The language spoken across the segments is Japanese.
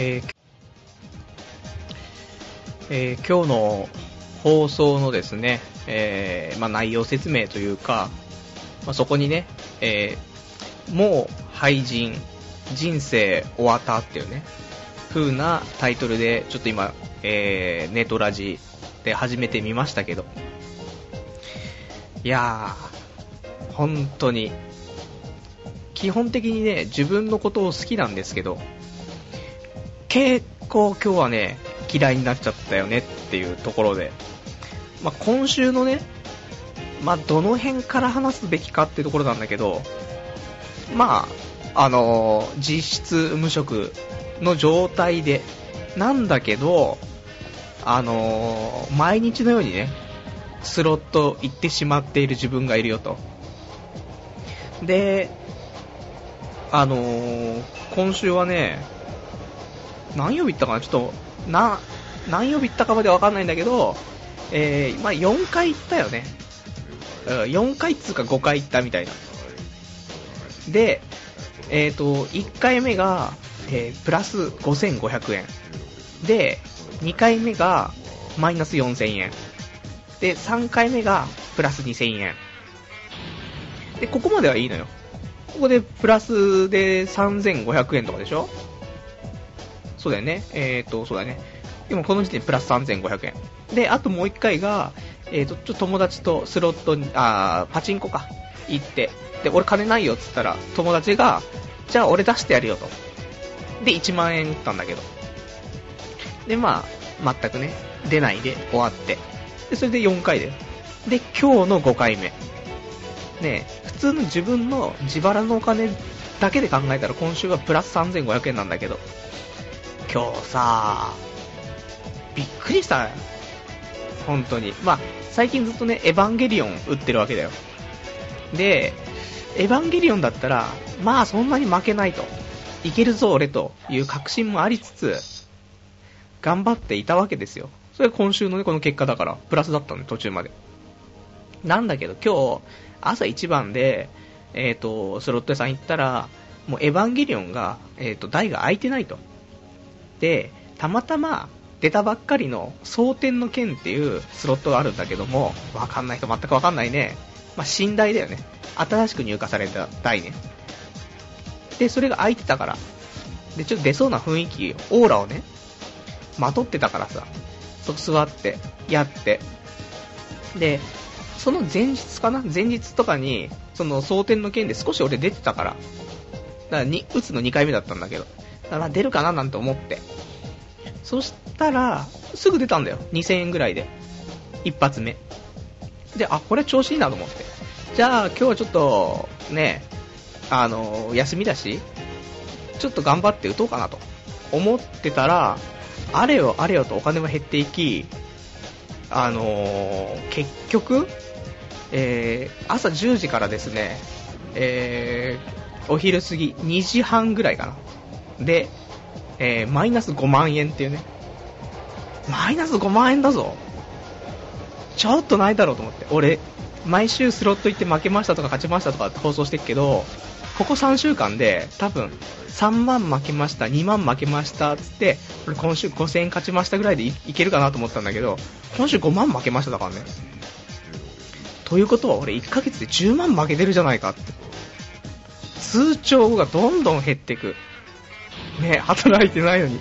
えーえー今日の放送のですね、えーまあ、内容説明というか、まあ、そこにね、えーもう廃人、人生終わったっていうね、風なタイトルで、ちょっと今、えーネトラジで始めてみましたけど、いやー、本当に、基本的にね、自分のことを好きなんですけど、結構今日はね、嫌いになっちゃったよねっていうところで、まあ、今週のね、まあ、どの辺から話すべきかっていうところなんだけど、まあ、あのー実質無職の状態で、なんだけど、あのー毎日のようにね、スロット行ってしまっている自分がいるよと。で、あのー今週はね、何曜日行ったかな？ちょっと、な、何曜日行ったかまでわかんないんだけど、えー、まあ4回行ったよね。うん4回っつうか5回行ったみたいな。で、えっ、と、1回目が、えープラス5500円。で、2回目がマイナス4000円。で、3回目がプラス2000円。で、ここまではいいのよ。ここでプラスで3500円とかでしょ？そうだよね。えっ、と、そうだね。でもこの時点でプラス3500円。で、あともう1回が、えっ、と、ちょっと友達とスロットに、あパチンコか、行って、で、俺金ないよっつったら、友達が、じゃあ俺出してやるよと。で、1万円打ったんだけど。で、まあ、全くね、出ないで終わって。で、それで4回で。で、今日の5回目。ね普通の自分の自腹のお金だけで考えたら今週はプラス3500円なんだけど、今日さ、びっくりした。本当に。まあ、最近ずっとね、エヴァンゲリオン売ってるわけだよ。で、エヴァンゲリオンだったら、まあそんなに負けないと。いけるぞ俺という確信もありつつ、頑張っていたわけですよ。それが今週のね、この結果だから、プラスだったんで、途中まで。なんだけど、今日、朝一番で、えっ、と、スロット屋さん行ったら、もうエヴァンゲリオンが、えっ、と、台が空いてないと。で、たまたま、出たばっかりの、蒼天の剣っていうスロットがあるんだけども、わかんない人全くわかんないね。まあ、新台だよね。新しく入荷された台ね。で、それが空いてたから。で、ちょっと出そうな雰囲気、オーラをね、まとってたからさ、そこ座って、やって。で、その前日かな？前日とかに、その蒼天の剣で少し俺出てたから。だからに、打つの2回目だったんだけど。だから出るかな？なんて思って。そしたら、すぐ出たんだよ。2000円ぐらいで。一発目。で、あ、これ調子いいなと思って。じゃあ、今日はちょっと、ね、あの、休みだし、ちょっと頑張って打とうかなと思ってたら、あれよあれよとお金も減っていき、あのー結局、えー朝10時からですね、えーお昼過ぎ2時半ぐらいかな。で、えーマイナス5万円っていうね。マイナス5万円だぞ。ちょっとないだろうと思って。俺、毎週スロット行って負けましたとか勝ちましたとかって放送してるけど、ここ3週間で多分3万負けました、2万負けましたっつって、俺今週5000円勝ちましたぐらいでいけるかなと思ったんだけど、今週5万負けましただからね。ということは俺1ヶ月で10万負けてるじゃないかって。通帳がどんどん減っていく。ね、働いてないのに、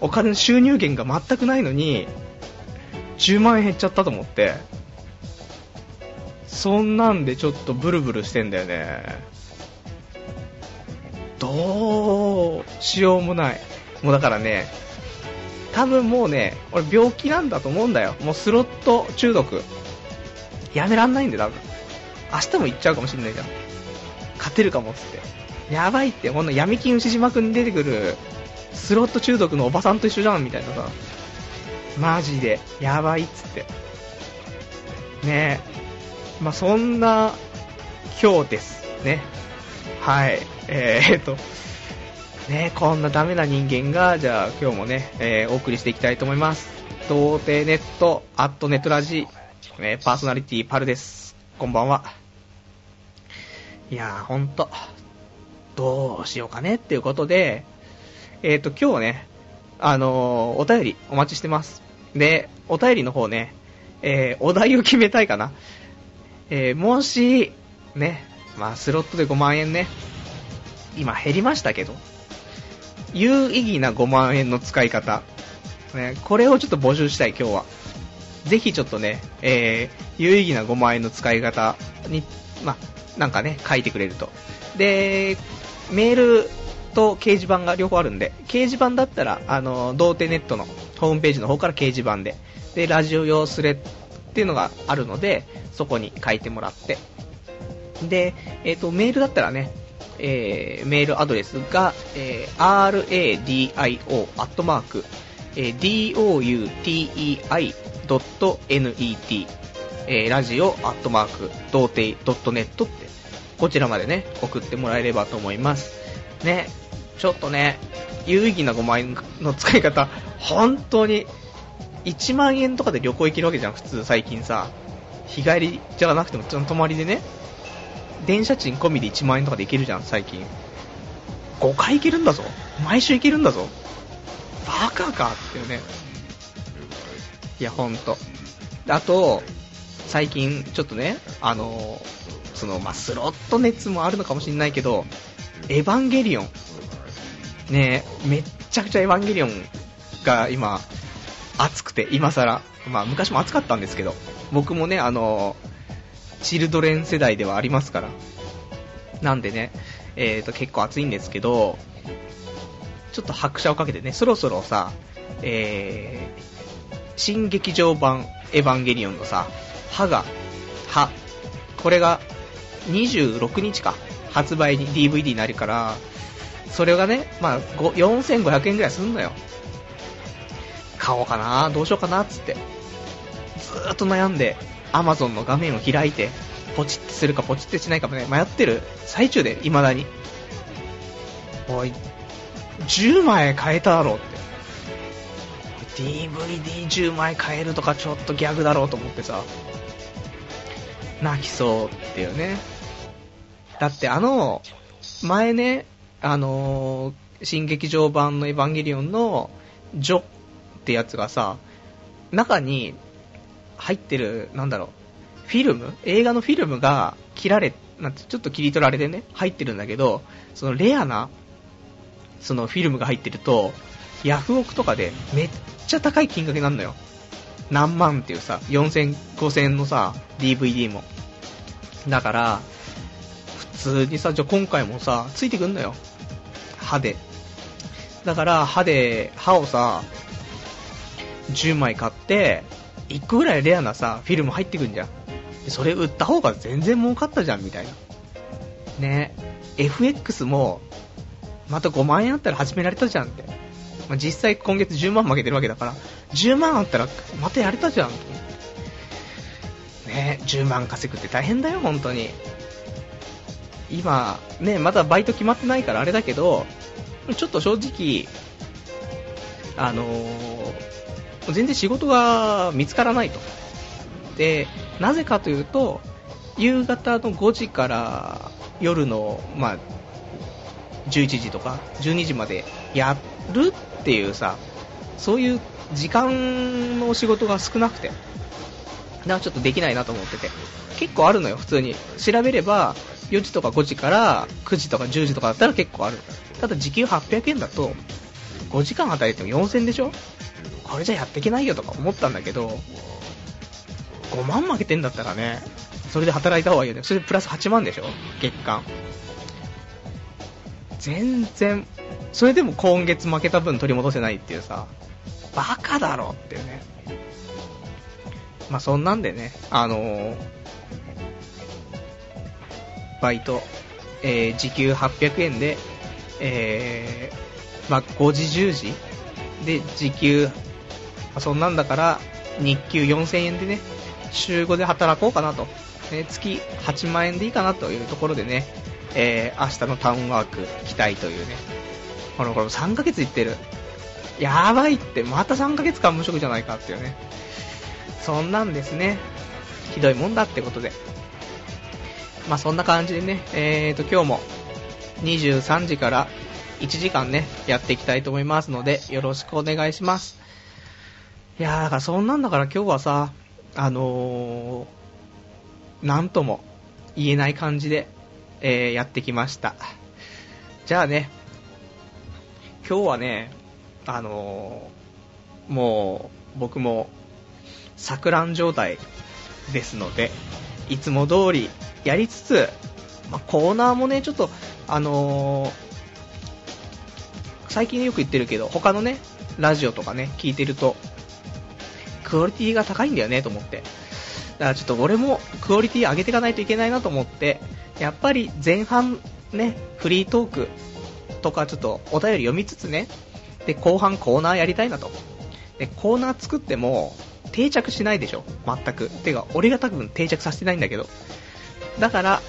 お金の収入源が全くないのに、10万円減っちゃったと思って、そんなんでちょっとブルブルしてんだよね。どうしようもない。もうだからね、多分もうね、俺病気なんだと思うんだよ。もうスロット中毒。やめらんないんだよ、多分。明日も行っちゃうかもしんないじゃん。勝てるかもっつって。やばいって、ほんの闇金牛島くんに出てくる、スロット中毒のおばさんと一緒じゃん、みたいなさ。マジで、やばいっつって。ねえ。まあ、そんな、今日です。ね。はい。えー、っと、ねこんなダメな人間が、じゃあ今日もね、えーお送りしていきたいと思います。童貞ネット、アットネットラジ、えーパーソナリティパルです。こんばんは。いやー、ほんと、どうしようかねっていうことで、えっ、と、今日ね、あのーお便りお待ちしてます。で、お便りの方ね、えーお題を決めたいかな。えもし、ね、まあ、スロットで5万円ね、今減りましたけど、有意義な5万円の使い方、ね、これをちょっと募集したい、今日は。ぜひちょっとね、えー、有意義な5万円の使い方に、まあ、なんかね、書いてくれると。で、メールと掲示板が両方あるんで、掲示板だったら、あの、童貞ネットのホームページの方から掲示板で、で、ラジオ用スレっていうのがあるので、そこに書いてもらって。で、えっ、と、メールだったらね、えーメールアドレスが、えー radio アットマーク、えー doutei.net、えーラジオアットマーク、童貞 .net って、こちらまでね、送ってもらえればと思います。ね、ちょっとね、有意義な5万円の使い方、本当に、1万円とかで旅行行けるわけじゃん、普通最近さ。日帰りじゃなくても、ちょっと泊まりでね、電車賃込みで1万円とかで行けるじゃん、最近。5回行けるんだぞ。毎週行けるんだぞ。バカかっていうね。いや、ほんと。あと、最近、ちょっとね、あのーその、まあ、スロット熱もあるのかもしれないけど、エヴァンゲリオン。ね、めっちゃくちゃエヴァンゲリオンが今、熱くて、今更。まあ、昔も熱かったんですけど、僕もね、あのチルドレン世代ではありますから。なんでね、えーと、結構熱いんですけど、ちょっと拍車をかけてね、そろそろさ、えー、新劇場版エヴァンゲリオンのさ、歯が、歯、これが26日か、発売に DVD になるから、それがね、まあ、4500円ぐらいすんのよ。買おうかな、どうしようかな、つって。ずーっと悩んで、Amazon の画面を開いて、ポチってするかポチってしないかもね、迷ってる最中で、未だに。おい、10枚買えただろうって。DVD10 枚買えるとかちょっとギャグだろうと思ってさ、泣きそうっていうね。だってあの、前ね、あのー新劇場版のエヴァンゲリオンのジョってやつがさ、中に入ってる、なんだろう、フィルム？映画のフィルムが切られ、なんてちょっと切り取られてね、入ってるんだけど、そのレアな、そのフィルムが入ってると、ヤフオクとかでめっちゃ高い金額になるのよ。何万っていうさ、4000、5000のさ、DVD も。だから、通にさ、じゃあ今回もさ、ついてくんのよ。歯で。だから、歯で、歯をさ、10枚買って、1個ぐらいレアなさ、フィルム入ってくんじゃん。それ売った方が全然儲かったじゃん、みたいな。ね FX も、また5万円あったら始められたじゃんって。まあ、実際今月10万負けてるわけだから、10万あったらまたやれたじゃんって。ね10万稼ぐって大変だよ、本当に。今、ね、まだバイト決まってないからあれだけど、ちょっと正直、あのー全然仕事が見つからないと。で、なぜかというと、夕方の5時から夜の、まあ、11時とか12時までやるっていうさ、そういう時間の仕事が少なくて、だからちょっとできないなと思ってて、結構あるのよ、普通に。調べれば、4時とか5時から9時とか10時とかだったら結構ある。ただ時給800円だと、5時間働いても4000でしょ？これじゃやっていけないよとか思ったんだけど、5万負けてんだったらね、それで働いた方がいいよね。それでプラス8万でしょ？月間。全然、それでも今月負けた分取り戻せないっていうさ、バカだろっていうね。まあそんなんでね、あのーバイト、えー時給800円で、えーまあ5時10時で時給、そんなんだから日給4000円でね、週5で働こうかなと。ね、月8万円でいいかなというところでね、えー明日のタウンワーク期待というね。この、これ3ヶ月行ってる。やばいって、また3ヶ月間無職じゃないかっていうね。そんなんですね。ひどいもんだってことで。まあそんな感じでね、えーと、今日も23時から1時間ね、やっていきたいと思いますので、よろしくお願いします。いやー、だからそんなんだから今日はさ、あのー、なんとも言えない感じで、えー、やってきました。じゃあね、今日はね、あのー、もう、僕も、錯乱状態ですので、いつも通りやりつつ、まあ、コーナーもね、ちょっと、あのー、最近よく言ってるけど、他のね、ラジオとかね、聞いてると、クオリティが高いんだよね、と思って。だからちょっと俺もクオリティ上げていかないといけないなと思って、やっぱり前半ね、フリートークとかちょっとお便り読みつつね、で、後半コーナーやりたいなと。で、コーナー作っても定着しないでしょ、全く。てか、俺が多分定着させてないんだけど。だから、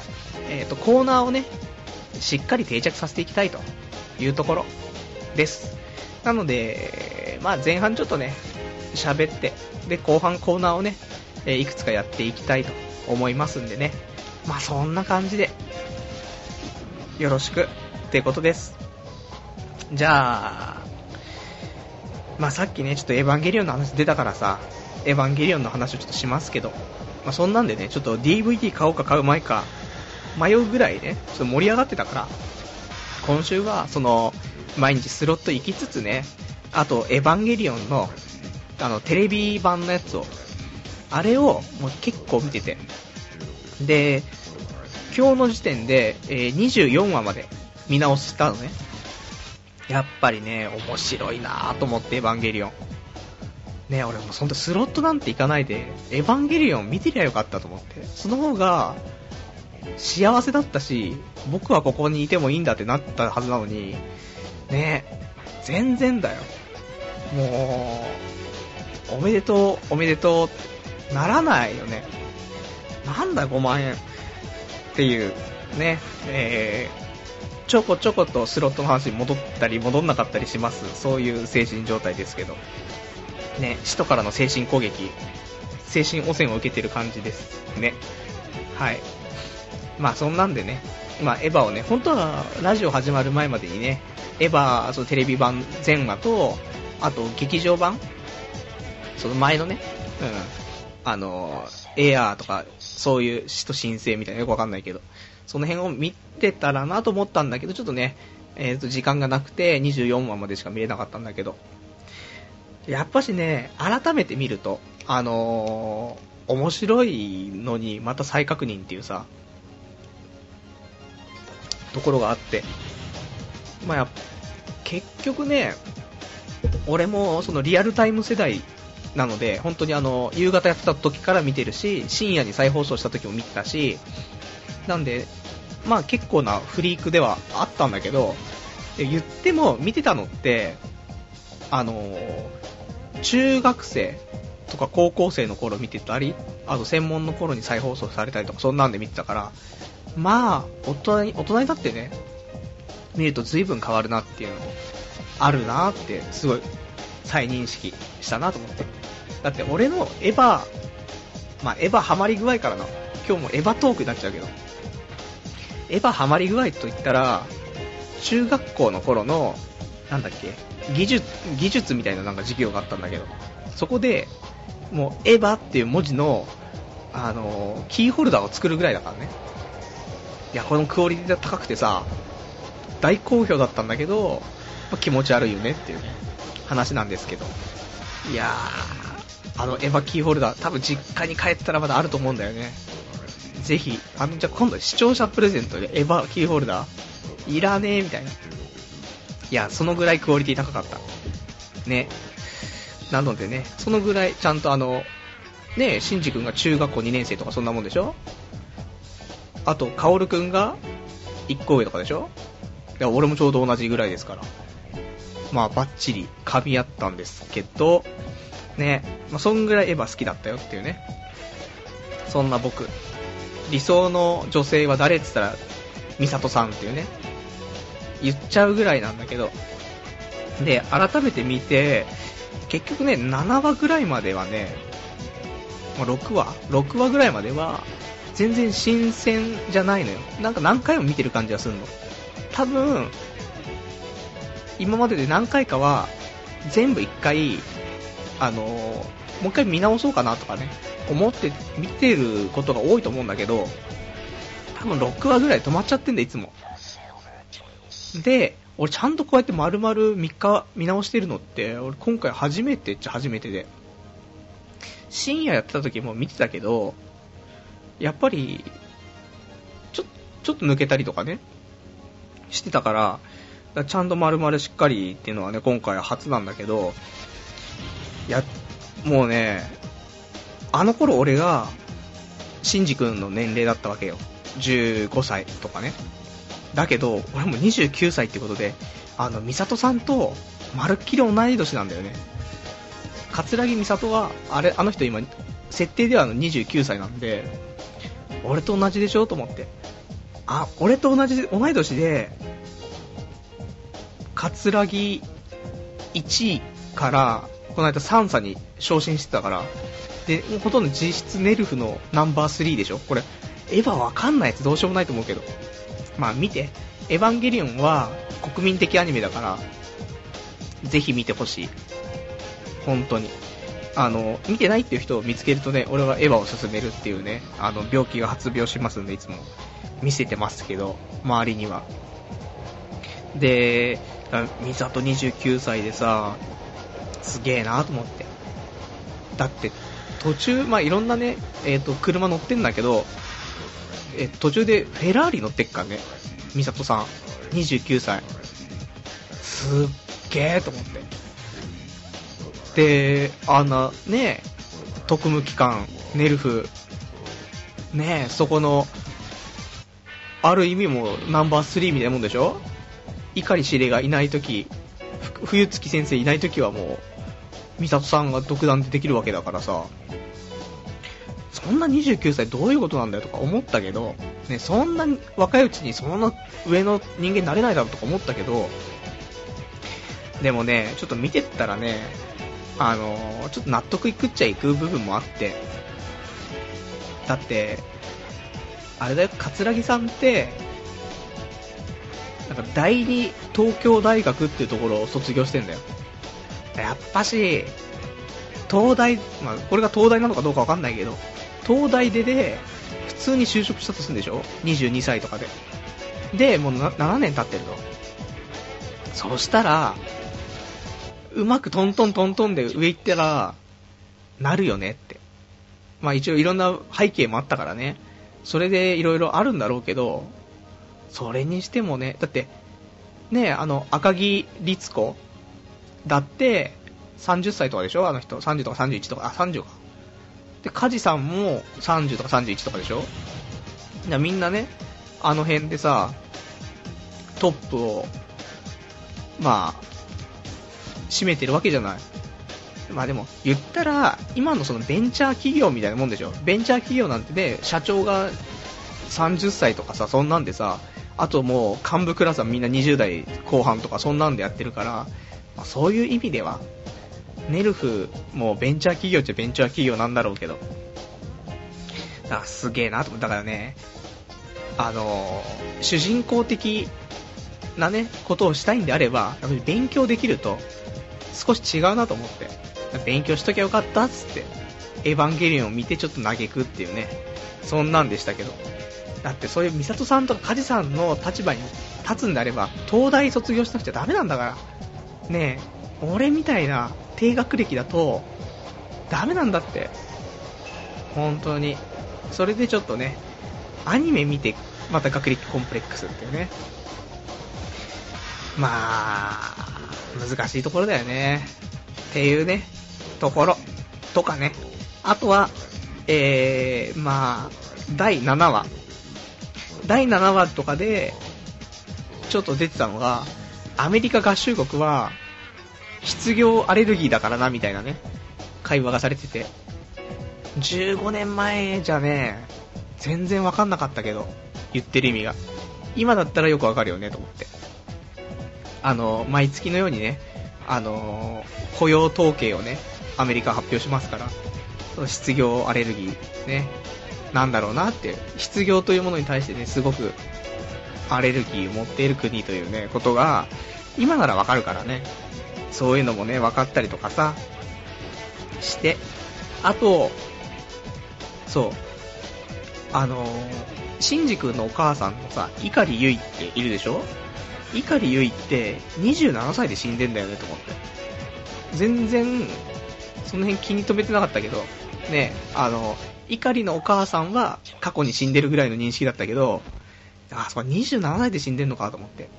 えっ、ー、と、コーナーをね、しっかり定着させていきたいというところです。なので、まあ前半ちょっとね、喋って、で、後半コーナーをね、えいくつかやっていきたいと思いますんでね。まあそんな感じで、よろしくってことです。じゃあ、まあさっきね、ちょっとエヴァンゲリオンの話出たからさ、エヴァンゲリオンの話をちょっとしますけど、まあそんなんでね、ちょっと DVD 買おうか買う前か、迷うぐらいね、ちょっと盛り上がってたから、今週は、その、毎日スロット行きつつね、あと、エヴァンゲリオンの、あの、テレビ版のやつを、あれを、もう結構見てて。で、今日の時点で、えー、24話まで見直したのね。やっぱりね、面白いなぁと思って、エヴァンゲリオン。ね、俺もそんなスロットなんて行かないで、エヴァンゲリオン見てりゃよかったと思って。その方が、幸せだったし、僕はここにいてもいいんだってなったはずなのに、ね、全然だよ。もう、おめでとう、おめでとう、ならないよね。なんだ5万円っていう、ね、えー、ちょこちょことスロットの話に戻ったり戻んなかったりします。そういう精神状態ですけど。ね、使徒からの精神攻撃、精神汚染を受けてる感じですね。はい。まあそんなんでね、まあエヴァをね、本当はラジオ始まる前までにね、エヴァ、そのテレビ版全話と、あと劇場版その前のね、うん、あの、エアーとか、そういう使徒申請みたいなよくわかんないけど、その辺を見てたらなと思ったんだけど、ちょっとね、えっ、ー、と、時間がなくて24話までしか見れなかったんだけど、やっぱしね、改めて見ると、あのー、面白いのにまた再確認っていうさ、ところがあって、まあ、結局ね、俺もそのリアルタイム世代なので、本当にあの、夕方やってた時から見てるし、深夜に再放送した時も見てたし、なんで、まあ結構なフリークではあったんだけど、言っても見てたのって、あの中学生とか高校生の頃見てたり、あと専門の頃に再放送されたりとか、そんなんで見てたから、まあ、大人に、大人になってね、見ると随分変わるなっていうのもあるなって、すごい再認識したなと思って。だって俺のエヴァ、まあエヴァハマり具合からな、今日もエヴァトークになっちゃうけど、エヴァハマり具合と言ったら、中学校の頃の、なんだっけ、技術、技術みたいななんか授業があったんだけど、そこで、もうエヴァっていう文字の、あのキーホルダーを作るぐらいだからね。いや、このクオリティが高くてさ、大好評だったんだけど、まあ、気持ち悪いよねっていう話なんですけど。いやー、あのエヴァキーホルダー、多分実家に帰ったらまだあると思うんだよね。ぜひ、あの、じゃあ今度視聴者プレゼントでエヴァキーホルダー、いらねえみたいな。いや、そのぐらいクオリティ高かった。ね。なのでね、そのぐらいちゃんとあの、ねえ、シンジ君が中学校2年生とかそんなもんでしょ？あと、カオル君が1個上とかでしょ？いや、俺もちょうど同じぐらいですから。まあ、バッチリ噛み合ったんですけど、ね、まあ、そんぐらいエヴァ好きだったよっていうね。そんな僕。理想の女性は誰って言ったら、ミサトさんっていうね。言っちゃうぐらいなんだけど。で、改めて見て、結局ね、7話ぐらいまではね、ま、6話 ?6 話ぐらいまでは、全然新鮮じゃないのよ。なんか何回も見てる感じがするの。多分、今までで何回かは、全部一回、あの、もう一回見直そうかなとかね、思って見てることが多いと思うんだけど、多分6話ぐらい止まっちゃってんだ、いつも。で、俺ちゃんとこうやって丸々3日見直してるのって、俺今回初めてっちゃ初めてで。深夜やってた時も見てたけど、やっぱり、ちょ、ちょっと抜けたりとかね、してたから、ちゃんと丸々しっかりっていうのはね、今回初なんだけど、いや、もうね、あの頃俺が、シンジ君の年齢だったわけよ。15歳とかね。だけど、俺も29歳ってことで、あの、美里さんと、まるっきり同い年なんだよね。桂木美里は、あれ、あの人今、設定では29歳なんで、俺と同じでしょと思って。あ、俺と同じ、同い年で、桂木1位から、この間3差に昇進してたから、で、ほとんど実質ネルフのナンバー3でしょこれ、エヴァわかんないやつどうしようもないと思うけど。まあ見て、エヴァンゲリオンは国民的アニメだから、ぜひ見てほしい。本当に。あの、見てないっていう人を見つけるとね、俺はエヴァを勧めるっていうね、あの、病気が発病しますんで、いつも見せてますけど、周りには。で、ミサト29歳でさ、すげえなと思って。だって、途中、まあ、いろんなね、えっ、ー、と、車乗ってんだけど、え途中でフェラーリ乗ってっかね、ミサトさん。29歳。すっげえと思って。で、あんな、ね特務機関、ネルフ、ねそこの、ある意味もナンバー3みたいなもんでしょ？碇司令がいないとき、冬月先生いないときはもう、美里さんが独断でできるわけだからさ、そんな29歳どういうことなんだよとか思ったけど、ね、そんな若いうちにそんな上の人間になれないだろうとか思ったけど、でもね、ちょっと見てったらね、あの、ちょっと納得いくっちゃいく部分もあって、だって、あれだよ、桂木さんって、なんか第二東京大学っていうところを卒業してんだよ。やっぱし、東大、まあ、これが東大なのかどうかわかんないけど、東大でで、普通に就職したとするんでしょ ?22 歳とかで。で、もう7年経ってると。そしたら、うまくトントントントンで上行ったら、なるよねって。まあ一応いろんな背景もあったからね。それでいろいろあるんだろうけど、それにしてもね、だって、ね、あの、赤木律子だって、30歳とかでしょ？あの人。30とか31とか、あ、30か。で、梶さんも30とか31とかでしょ？みんなね、あの辺でさ、トップを、まあ、占めてるわけじゃない。まあでも、言ったら、今のそのベンチャー企業みたいなもんでしょ？ベンチャー企業なんてね、社長が30歳とかさ、そんなんでさ、あともう幹部クラスはみんな20代後半とかそんなんでやってるから、まあ、そういう意味では、ネルフもベンチャー企業っちゃベンチャー企業なんだろうけど、だからすげえなと。思ったからね、あのー、主人公的なね、ことをしたいんであれば、やっぱり勉強できると、少し違うなと思って、勉強しときゃよかったっつって、エヴァンゲリオンを見てちょっと嘆くっていうね、そんなんでしたけど。だってそういう美里さんとか梶さんの立場に立つんであれば、東大卒業しなくちゃダメなんだから。ねえ、俺みたいな低学歴だと、ダメなんだって。本当に。それでちょっとね、アニメ見て、また学歴コンプレックスっていうね。まあ、難しいところだよね。っていうね、ところ。とかね。あとは、えー、まあ、第7話。第7話とかで、ちょっと出てたのが、アメリカ合衆国は、失業アレルギーだからな、みたいなね、会話がされてて。15年前じゃね、全然わかんなかったけど、言ってる意味が。今だったらよくわかるよね、と思って。あの、毎月のようにね、あの、雇用統計をね、アメリカ発表しますから、その失業アレルギー、ね、なんだろうなって、失業というものに対してね、すごくアレルギーを持っている国というね、ことが、今ならわかるからね。そういうのもね、分かったりとかさ、して。あと、そう。あのー、シンジ君のお母さんのさ、碇ゆいっているでしょ？碇ゆいって27歳で死んでんだよねと思って。全然、その辺気に留めてなかったけど、ね、あの、碇のお母さんは過去に死んでるぐらいの認識だったけど、あ、そう、27歳で死んでんのかと思って。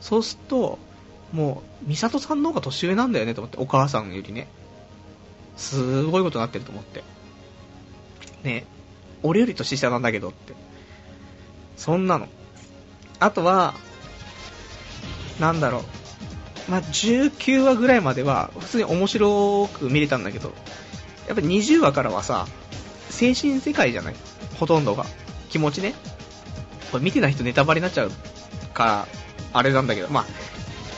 そうすると、もう、美里さんの方が年上なんだよねと思って、お母さんよりね。すごいことになってると思って。ね、俺より年下なんだけどって。そんなの。あとは、なんだろう。まあ、19話ぐらいまでは、普通に面白く見れたんだけど、やっぱ20話からはさ、精神世界じゃない？ほとんどが。気持ちね。これ見てない人ネタバレになっちゃうから、あれなんだけど、まあ、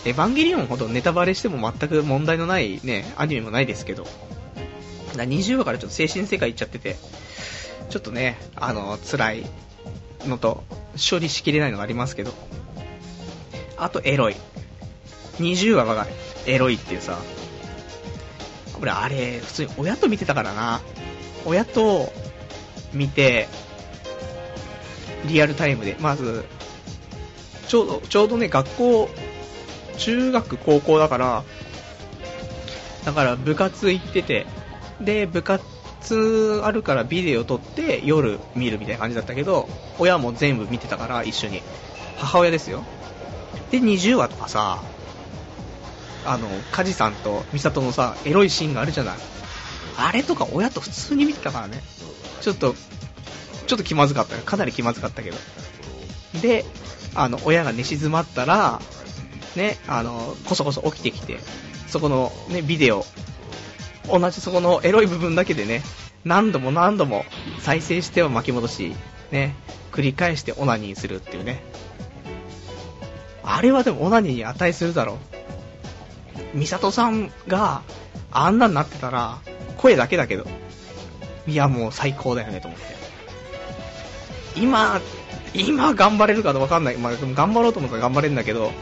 エヴァンゲリオンほどネタバレしても全く問題のないね、アニメもないですけど、だ20話からちょっと精神世界行っちゃってて、ちょっとね、あの、辛いのと、処理しきれないのがありますけど、あとエロい。20話がエロいっていうさ、俺あれ、普通に親と見てたからな。親と見て、リアルタイムで、まず、ちょうど、ちょうどね、学校、中学、高校だから、だから部活行ってて、で、部活あるからビデオ撮って夜見るみたいな感じだったけど、親も全部見てたから一緒に。母親ですよ。で、20話とかさ、あの、カジさんとミサトのさ、エロいシーンがあるじゃない。あれとか親と普通に見てたからね。ちょっと、ちょっと気まずかった。かなり気まずかったけど。で、あの、親が寝静まったら、ね、あの、こそこそ起きてきて、そこのね、ビデオ、同じそこのエロい部分だけでね、何度も何度も再生しては巻き戻し、ね、繰り返してオナニーするっていうね。あれはでもオナニーに値するだろう。ミサトさんがあんなになってたら、声だけだけど、いやもう最高だよねと思って。今、今頑張れるかわかんない。まあ、でも頑張ろうと思ったら頑張れるんだけど、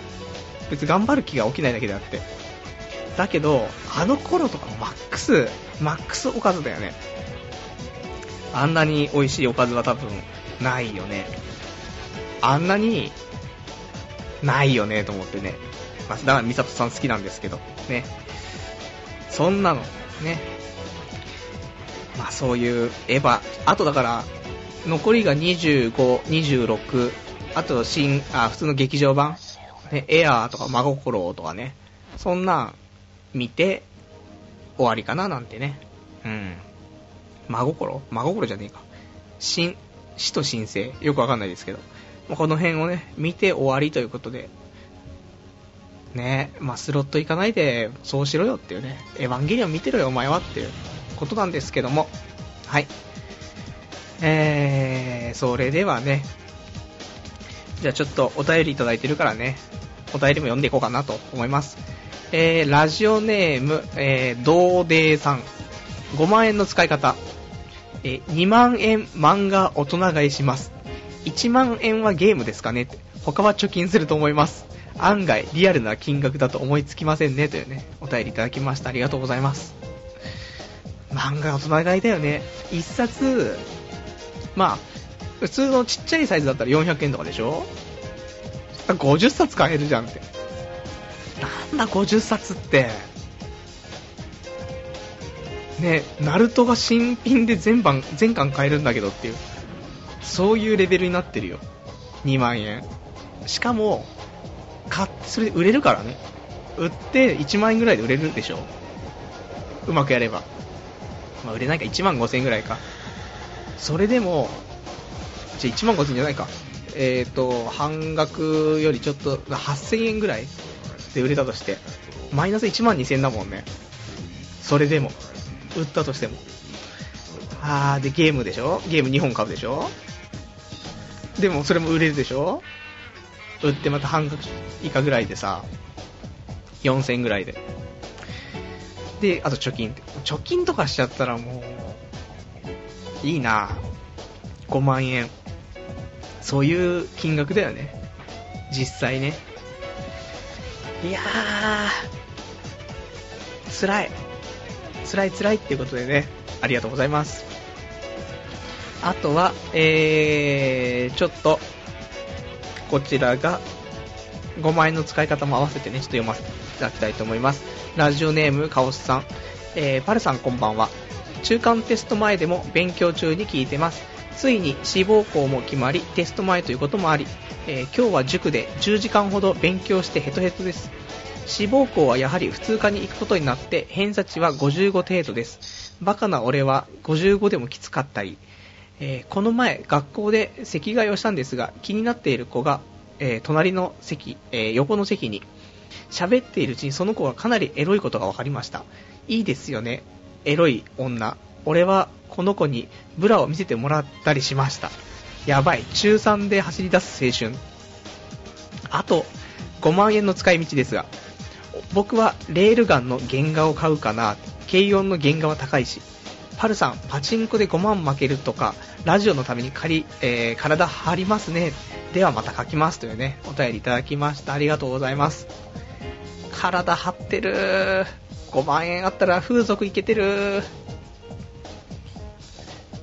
別に頑張る気が起きないだけであって。だけど、あの頃とかマックス、マックスおかずだよね。あんなに美味しいおかずは多分ないよね。あんなにないよねと思ってね。まあ、だからミサトさん好きなんですけど、ね。そんなの、ね。まあそういうエヴァ、あとだから、残りが25、26、あと新、あ、普通の劇場版、ね、エアーとか真心とかね、そんな見て終わりかななんてね。うん。真心？真心じゃねえか。新、死と新生よくわかんないですけど。この辺をね、見て終わりということで。ねまあスロット行かないで、そうしろよっていうね。エヴァンゲリオン見てろよお前はっていうことなんですけども。はい。えー、それではね、じゃあちょっとお便りいただいてるからね、お便りも読んでいこうかなと思います。えー、ラジオネーム、えー、どうでーさん。5万円の使い方。えー、2万円漫画大人買いします。1万円はゲームですかね他は貯金すると思います。案外、リアルな金額だと思いつきませんね。というね、お便りいただきました。ありがとうございます。漫画大人買いだよね。1冊、まあ、普通のちっちゃいサイズだったら400円とかでしょ ?50 冊買えるじゃんって。なんだ50冊って。ねナルトが新品で全版、全巻買えるんだけどっていう。そういうレベルになってるよ。2万円。しかも、買って、それで売れるからね。売って1万円ぐらいで売れるでしょうまくやれば。まあ売れないか1万5千円ぐらいか。それでも、じゃ1万5千円じゃないか。え、ー、と、半額よりちょっと、8000円ぐらいで売れたとして、マイナス1万2000円だもんね。それでも、売ったとしても。あー、で、ゲームでしょ？ゲーム2本買うでしょ？でも、それも売れるでしょ？売ってまた半額以下ぐらいでさ、4000円ぐらいで。で、あと貯金。貯金とかしちゃったらもう、いいな5万円。そういう金額だよね。実際ね。いやー、辛い。辛い辛いっていうことでね、ありがとうございます。あとは、えー、ちょっと、こちらが、5万円の使い方も合わせてね、ちょっと読ませていただきたいと思います。ラジオネーム、カオスさん。えー、パルさんこんばんは。中間テスト前でも勉強中に聞いてます。ついに志望校も決まり、テスト前ということもあり、えー今日は塾で10時間ほど勉強してヘトヘトです。志望校はやはり普通科に行くことになって、偏差値は55程度です。バカな俺は55でもきつかったり、えーこの前学校で席替えをしたんですが、気になっている子が、えー隣の席、え横の席に、喋っているうちにその子がかなりエロいことが分かりました。いいですよね、エロい女。俺はこの子にブラを見せてもらったりしました。やばい、中3で走り出す青春。あと、5万円の使い道ですが、僕はレールガンの原画を買うかな。軽音の原画は高いし。パルさん、パチンコで5万負けるとか、ラジオのために借り、えー体張りますね。ではまた書きますというね、お便りいただきました。ありがとうございます。体張ってる。5万円あったら風俗いけてる。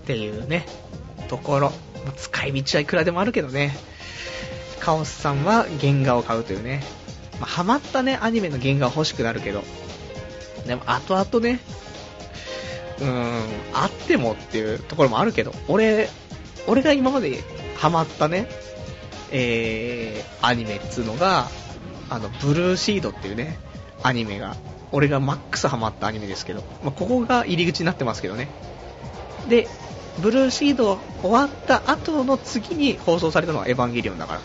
っていうね、ところ。ま使い道はいくらでもあるけどね。カオスさんは原画を買うというね。まあ、ハマったね、アニメの原画は欲しくなるけど。でも、後々ね、うーん、あってもっていうところもあるけど、俺、俺が今までハマったね、えー、アニメっつうのが、あの、ブルーシードっていうね、アニメが、俺がマックスハマったアニメですけど、まあ、ここが入り口になってますけどね。で、ブルーシード終わった後の次に放送されたのはエヴァンゲリオンだから。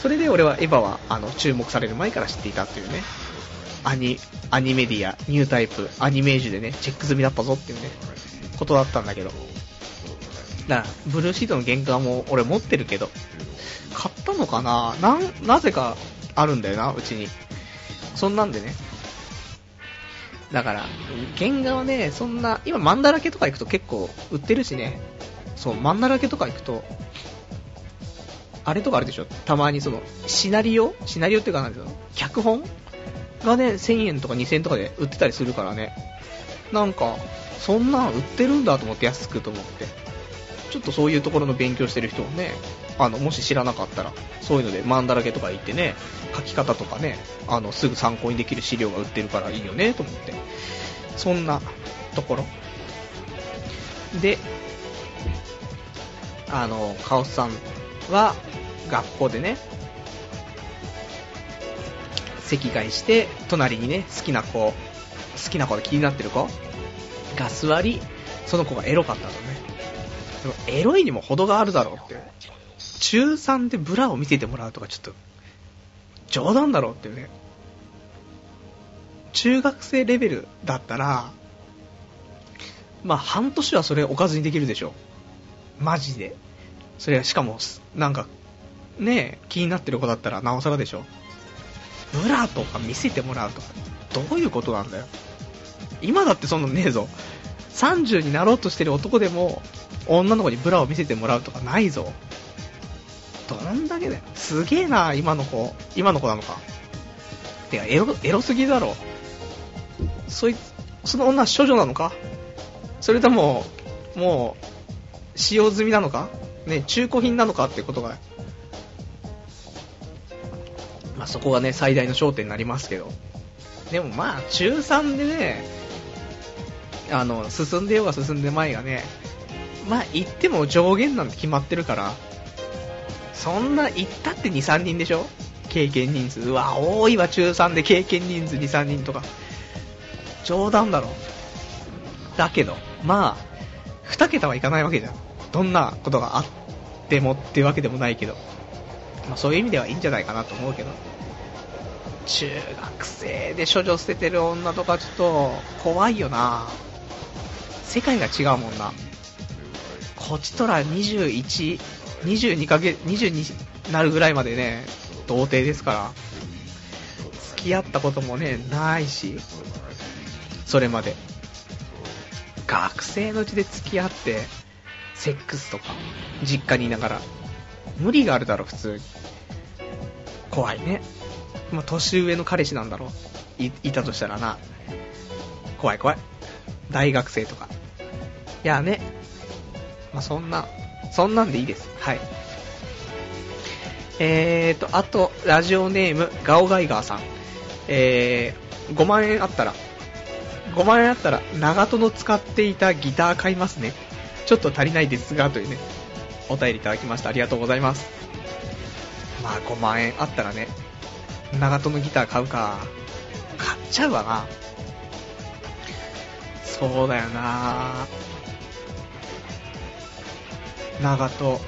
それで俺はエヴァはあの注目される前から知っていたっていうね。アニ、アニメディア、ニュータイプ、アニメージュでね、チェック済みだったぞっていうね、ことだったんだけど。だから、ブルーシードの原画も俺持ってるけど、買ったのかな？な、なぜかあるんだよな、うちに。そんなんでね。だから、原画はね、そんな、今、マンダラケとか行くと結構売ってるしね。そう、マンダラケとか行くと、あれとかあるでしょ？たまにその、シナリオ？シナリオっていうかなんていうの？脚本がね、1000円とか2000円とかで売ってたりするからね。なんか、そんなん売ってるんだと思って安くと思って。ちょっとそういうところの勉強してる人もね、あの、もし知らなかったら、そういうので、マンダラケとか行ってね、書き方とかね、あの、すぐ参考にできる資料が売ってるからいいよね、と思って。そんなところ。で、あの、カオスさんは、学校でね、席替えして、隣にね、好きな子、好きな子で気になってる子が座り、その子がエロかったとね。でも、エロいにも程があるだろうって。中3でブラを見せてもらうとかちょっと、冗談だろうっていうね。中学生レベルだったら、まあ半年はそれおかずにできるでしょ。マジで。それはしかも、なんか、ね、気になってる子だったらなおさらでしょ。ブラとか見せてもらうとか、どういうことなんだよ。今だってそんなねえぞ。30になろうとしてる男でも、女の子にブラを見せてもらうとかないぞ。どんだけだよ。すげえな、今の子。今の子なのか。てか、エロ、エロすぎだろ。そいその女は処女なのか？それとも、もう、使用済みなのか？ね、中古品なのかってことが、まあそこがね、最大の焦点になりますけど。でもまあ、中3でね、あの、進んでようが進んでまいがね、まあ行っても上限なんて決まってるから、そんな行ったって2、3人でしょ？経験人数。うわ、多いわ、中3で経験人数2、3人とか。冗談だろ。だけど、まあ、2桁はいかないわけじゃん。どんなことがあってもってわけでもないけど。まあそういう意味ではいいんじゃないかなと思うけど。中学生で処女捨ててる女とかちょっと怖いよな世界が違うもんな。こちとら21、22ヶ月、22になるぐらいまでね、童貞ですから。付き合ったこともね、ないし、それまで。学生のうちで付き合って、セックスとか、実家にいながら、無理があるだろ、普通に。怖いね。まあ、年上の彼氏なんだろ。い、いたとしたらな。怖い怖い。大学生とか。いやね。まあ、そんな、そんなんでいいです。はい。えーと、あと、ラジオネーム、ガオガイガーさん。えー、5万円あったら、5万円あったら、長門使っていたギター買いますね。ちょっと足りないですが、というね、お便りいただきました。ありがとうございます。まあ、5万円あったらね、長門のギター買うか。買っちゃうわな。そうだよな長門、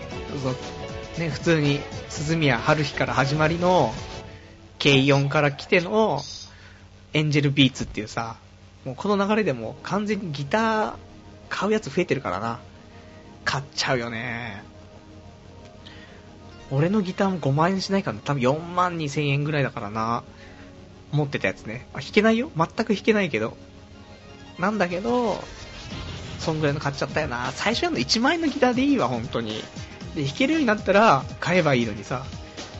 ね、普通に鈴宮春日から始まりの、軽音から来ての、エンジェルビーツっていうさ、もうこの流れでも完全にギター買うやつ増えてるからな。買っちゃうよね。俺のギターも5万円しないから、多分4万2千円ぐらいだからな。持ってたやつね。あ、弾けないよ全く弾けないけど。なんだけど、そんぐらいの買っちゃったよな。最初の1万円のギターでいいわ、本当に。で、弾けるようになったら買えばいいのにさ、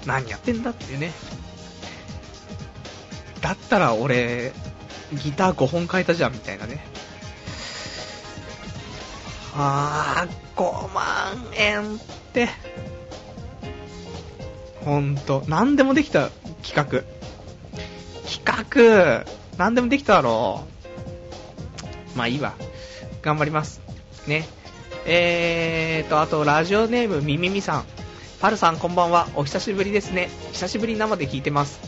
何やってんだっていうね。だったら俺、ギター5本買えたじゃん、みたいなね。あー、5万円って、ほんと、何でもできた企画。企画、何でもできただろう。まあいいわ。頑張ります。ね。えーと、あと、ラジオネームみみみさん。パルさんこんばんは。お久しぶりですね。久しぶりに生で聞いてます。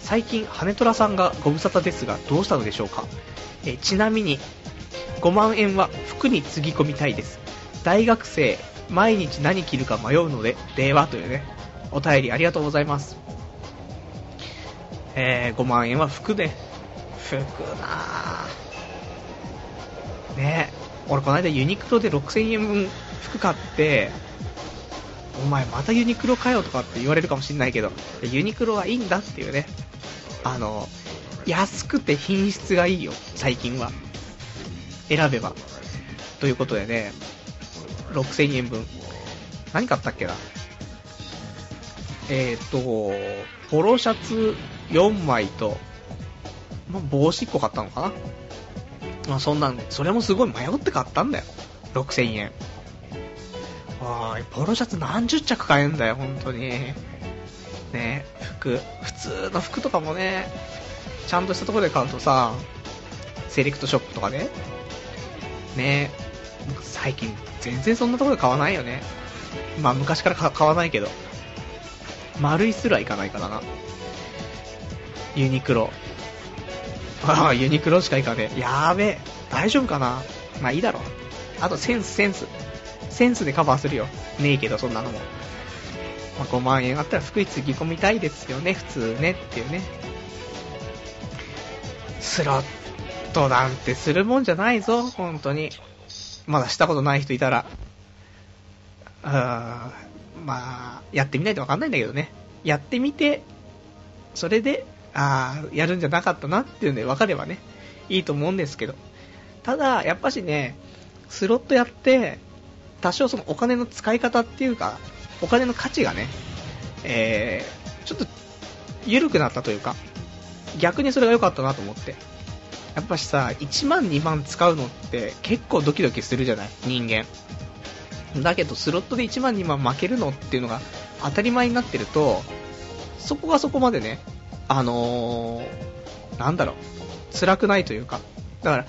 最近、羽虎さんがご無沙汰ですが、どうしたのでしょうか？えちなみに、5万円は服につぎ込みたいです。大学生、毎日何着るか迷うので、令和というね、お便りありがとうございます。えー、5万円は服で、服なぁ。ね俺この間ユニクロで6000円分服買って、お前またユニクロかよとかって言われるかもしんないけど、ユニクロはいいんだっていうね。あの、安くて品質がいいよ、最近は。選べば。ということでね、6000円分。何買ったっけな？えっ、ー、と、ポロシャツ4枚と、帽子1個買ったのかな？あそんなんで、それもすごい迷って買ったんだよ。6000円。わーい、ポロシャツ何十着買えんだよ、本当に。ね、服、普通の服とかもね、ちゃんとしたところで買うとさ、セレクトショップとかね、ね、最近全然そんなところで買わないよね。まあ昔から買わないけど。丸いすらいかないからな。ユニクロ。ああ、ユニクロしか行かねえ。やーべえ。大丈夫かなまあいいだろ。あとセンス、センス。センスでカバーするよ。ねえけど、そんなのも。まあ、5万円あったら福井つぎ込みたいですよね、普通ねっていうね。スロットなんてするもんじゃないぞ、本当に。まだしたことない人いたら。うーまあ、やってみないとわかんないんだけどね。やってみて、それで、ああ、やるんじゃなかったなっていうので分かればね、いいと思うんですけど。ただ、やっぱしね、スロットやって、多少そのお金の使い方っていうか、お金の価値がね、えー、ちょっと緩くなったというか、逆にそれが良かったなと思って。やっぱしさ、1万2万使うのって結構ドキドキするじゃない？人間。だけどスロットで1万2万負けるのっていうのが当たり前になってると、そこがそこまでね、あのー、なんだろう、辛くないというか。だから、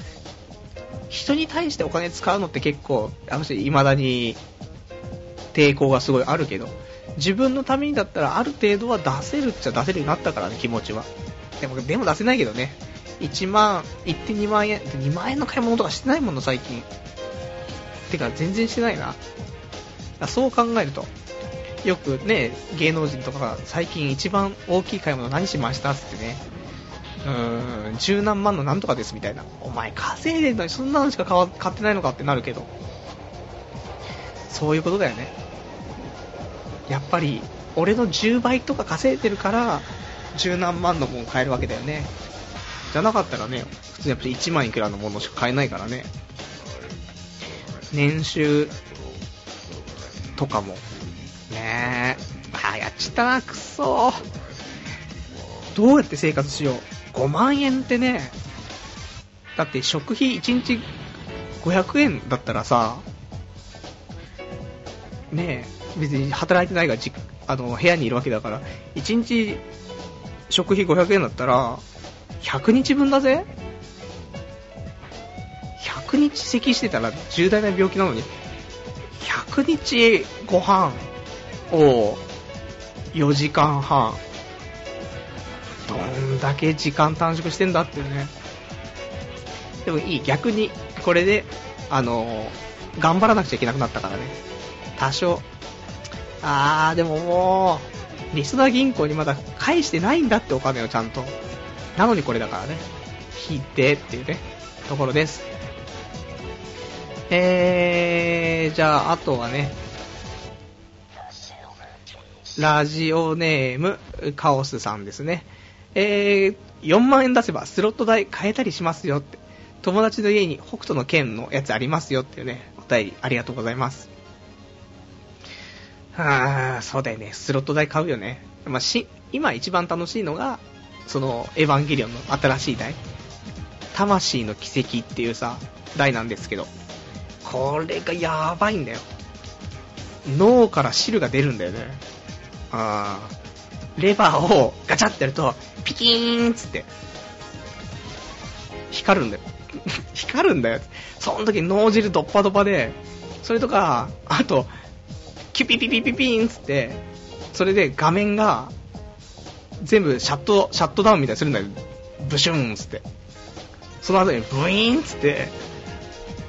人に対してお金使うのって結構、あの人未だに抵抗がすごいあるけど、自分のためにだったらある程度は出せるっちゃ出せるようになったからね、気持ちは。でも、でも出せないけどね。1万、1.2万円、2万円の買い物とかしてないもんの、最近。てか、全然してないな。そう考えると、よくね、芸能人とかが最近一番大きい買い物何しましたってね、うーん、十何万のなんとかですみたいな。お前稼いでんのにそんなのしか買ってないのかってなるけど。そういうことだよね。やっぱり、俺の10倍とか稼いでるから、十何万のもん買えるわけだよね。じゃなかったらね、普通にやっぱり1万いくらのものしか買えないからね。年収とかも。ね。あ、やっちったな、くそどうやって生活しよう。5万円ってね、だって食費1日500円だったらさ、ねえ、別に働いてないからじあの部屋にいるわけだから、1日食費500円だったら、100日分だぜ100日咳してたら重大な病気なのに、100日ご飯を4時間半、どんだけ時間短縮してんだっていうね。でもいい、逆に、これで、あの頑張らなくちゃいけなくなったからね。多少。あー、でももう、リスナー銀行にまだ返してないんだってお金をちゃんと。なのにこれだからね。引いてっていうね、ところです。えー、じゃあ、あとはね、ラジオネーム、カオスさんですね。えー、4万円出せばスロット代変えたりしますよって。友達の家に北斗の剣のやつありますよっていうね、お便りありがとうございます。はあ、そうだよね。スロット代買うよね。まあ、し、今一番楽しいのが、その、エヴァンゲリオンの新しい台。魂の奇跡っていうさ、台なんですけど。これがやばいんだよ。脳から汁が出るんだよね。あレバーをガチャってやると、ピキーンっつって、光るんだよ。光るんだよ。その時脳汁ドッパドパで、それとか、あと、キュピピピピピーンつって、それで画面が、全部シャット、シャットダウンみたいにするんだよ。ブシューンつって。その後にブイーンっつって、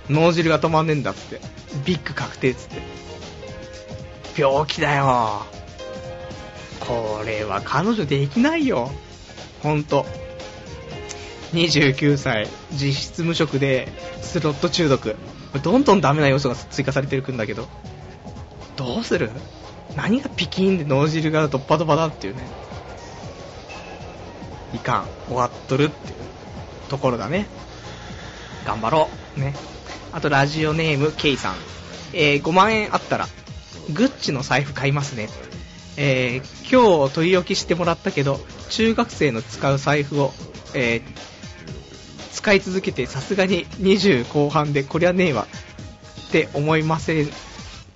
脳汁が止まんねえんだっつって、ビッグ確定っつって、病気だよ。これは彼女できないよ。ほんと。29歳、実質無職で、スロット中毒。どんどんダメな要素が追加されてるんだけど。どうする？何がピキーンで脳汁がドッパドパだっていうね。いかん。終わっとるっていうところだね。頑張ろう。ね。あとラジオネーム、ケイさん。えー、5万円あったら、グッチの財布買いますね。えー、今日取り置きしてもらったけど、中学生の使う財布を、えー、使い続けてさすがに20後半でこりゃねえわって思いません、っ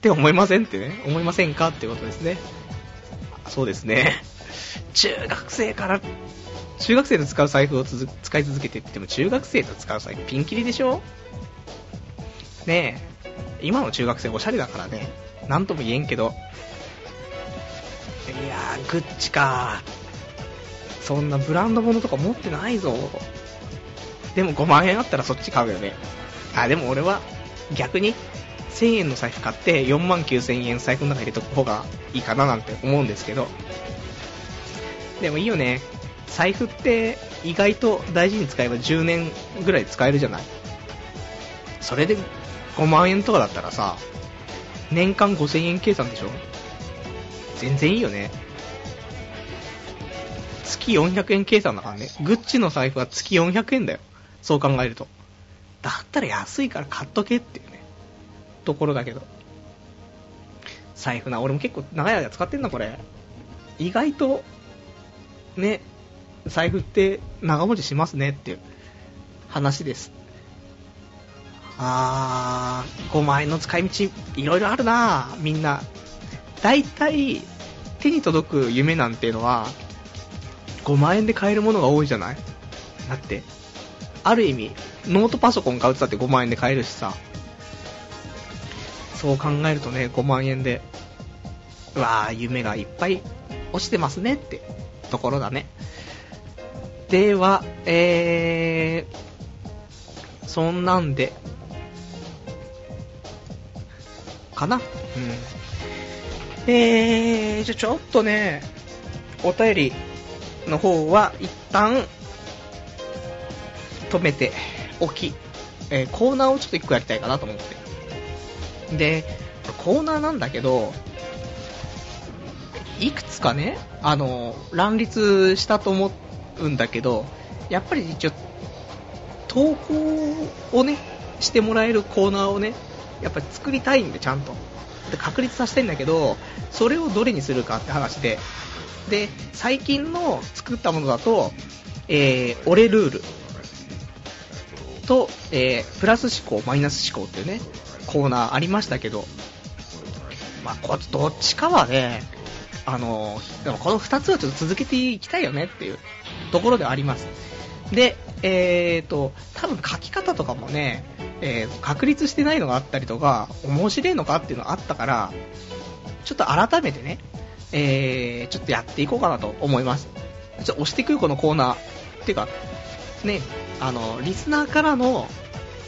て思いませんってね、思いませんかってことですね。そうですね。中学生から、中学生の使う財布を使い続けてっても中学生と使う財布ピンキリでしょ？ねえ、今の中学生おしゃれだからね、なんとも言えんけど、いやー、グッチかそんなブランド物とか持ってないぞ。でも5万円あったらそっち買うよね。あ、でも俺は逆に1000円の財布買って4万9000円財布の中に入れとく方がいいかななんて思うんですけど。でもいいよね。財布って意外と大事に使えば10年ぐらい使えるじゃない。それで5万円とかだったらさ、年間5000円計算でしょ全然いいよね。月400円計算だからね。グッチの財布は月400円だよ。そう考えると。だったら安いから買っとけっていうね。ところだけど。財布な、俺も結構長い間使ってんだこれ。意外と、ね、財布って長持ちしますねっていう話です。あー、5万円の使い道、いろいろあるなみんな。大体、手に届く夢なんていうのは、5万円で買えるものが多いじゃない？だって、ある意味、ノートパソコン買うってって5万円で買えるしさ。そう考えるとね、5万円で、うわー、夢がいっぱい落ちてますねってところだね。では、えー、そんなんで、かな？うん。えー、じゃちょっとね、お便りの方は一旦止めておき、えー、コーナーをちょっと一個やりたいかなと思って。で、コーナーなんだけど、いくつかね、あの、乱立したと思うんだけど、やっぱり一応、投稿をね、してもらえるコーナーをね、やっぱり作りたいんで、ちゃんと。って確立させたいんだけど、それをどれにするかって話で、で、最近の作ったものだと、えー、俺ルール。と、えー、プラス思考、マイナス思考っていうね、コーナーありましたけど、まあ、こどっちかはね、あのでもこの2つはちょっと続けていきたいよねっていうところではあります。で、えーと、多分書き方とかもね、えー、確立してないのがあったりとか、面白いのかっていうのがあったから、ちょっと改めてね、えー、ちょっとやっていこうかなと思います。ちょっと押してくよ、このコーナー。っていうか、ね、あの、リスナーからの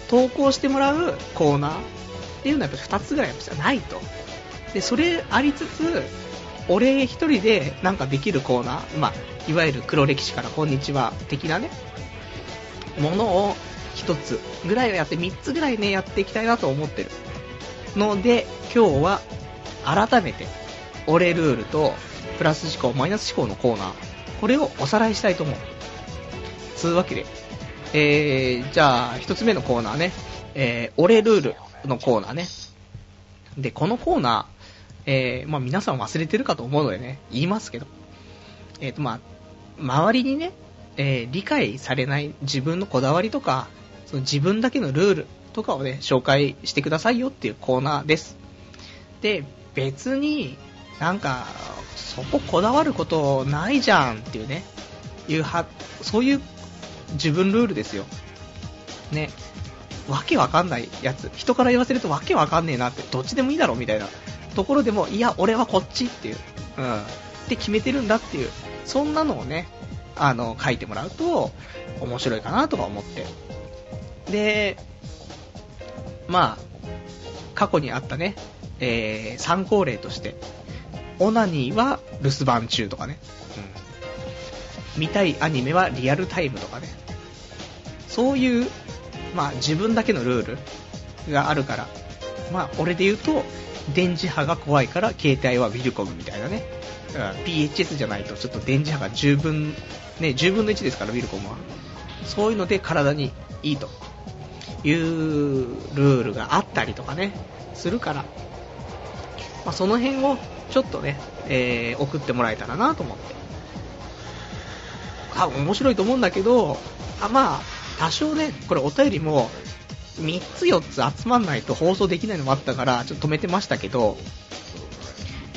投稿してもらうコーナーっていうのはやっぱ2つぐらいじゃないと。で、それありつつ、俺一人でなんかできるコーナー、まあ、いわゆる黒歴史からこんにちは的なね、ものを1つぐらいはやって、3つぐらいね、やっていきたいなと思ってる。ので、今日は改めて、俺ルールとプラス思考、マイナス思考のコーナー、これをおさらいしたいと思う。つうわけで、えー、じゃあ、1つ目のコーナーね、えー、俺ルールのコーナーね。で、このコーナー、えー、まあ皆さん忘れてるかと思うのでね、言いますけど、えっ、ー、とまあ、周りにね、えー、理解されない自分のこだわりとか、その自分だけのルールとかをね、紹介してくださいよっていうコーナーです。で、別になんか、そここだわることないじゃんっていうね、いうは、そういう自分ルールですよ。ね。わけわかんないやつ。人から言わせるとわけわかんねえなって、どっちでもいいだろみたいなところでも、いや、俺はこっちっていう、うん。って決めてるんだっていう、そんなのをね、あの、書いてもらうと、面白いかなとか思って。で、まあ、過去にあったね、えー、参考例として、オナニーは留守番中とかね、うん、見たいアニメはリアルタイムとかね、そういう、まあ自分だけのルールがあるから、まあ俺で言うと、電磁波が怖いから携帯はウィルコムみたいなね、うん、PHS じゃないとちょっと電磁波が十分、ね、10分の1ですから、ウィルコムは。そういうので体にいいというルールがあったりとかね、するから、まあ、その辺をちょっとね、えー、送ってもらえたらなと思って。多分面白いと思うんだけど、あまあ、多少ね、これお便りも、3つ4つ集まんないと放送できないのもあったから、ちょっと止めてましたけど、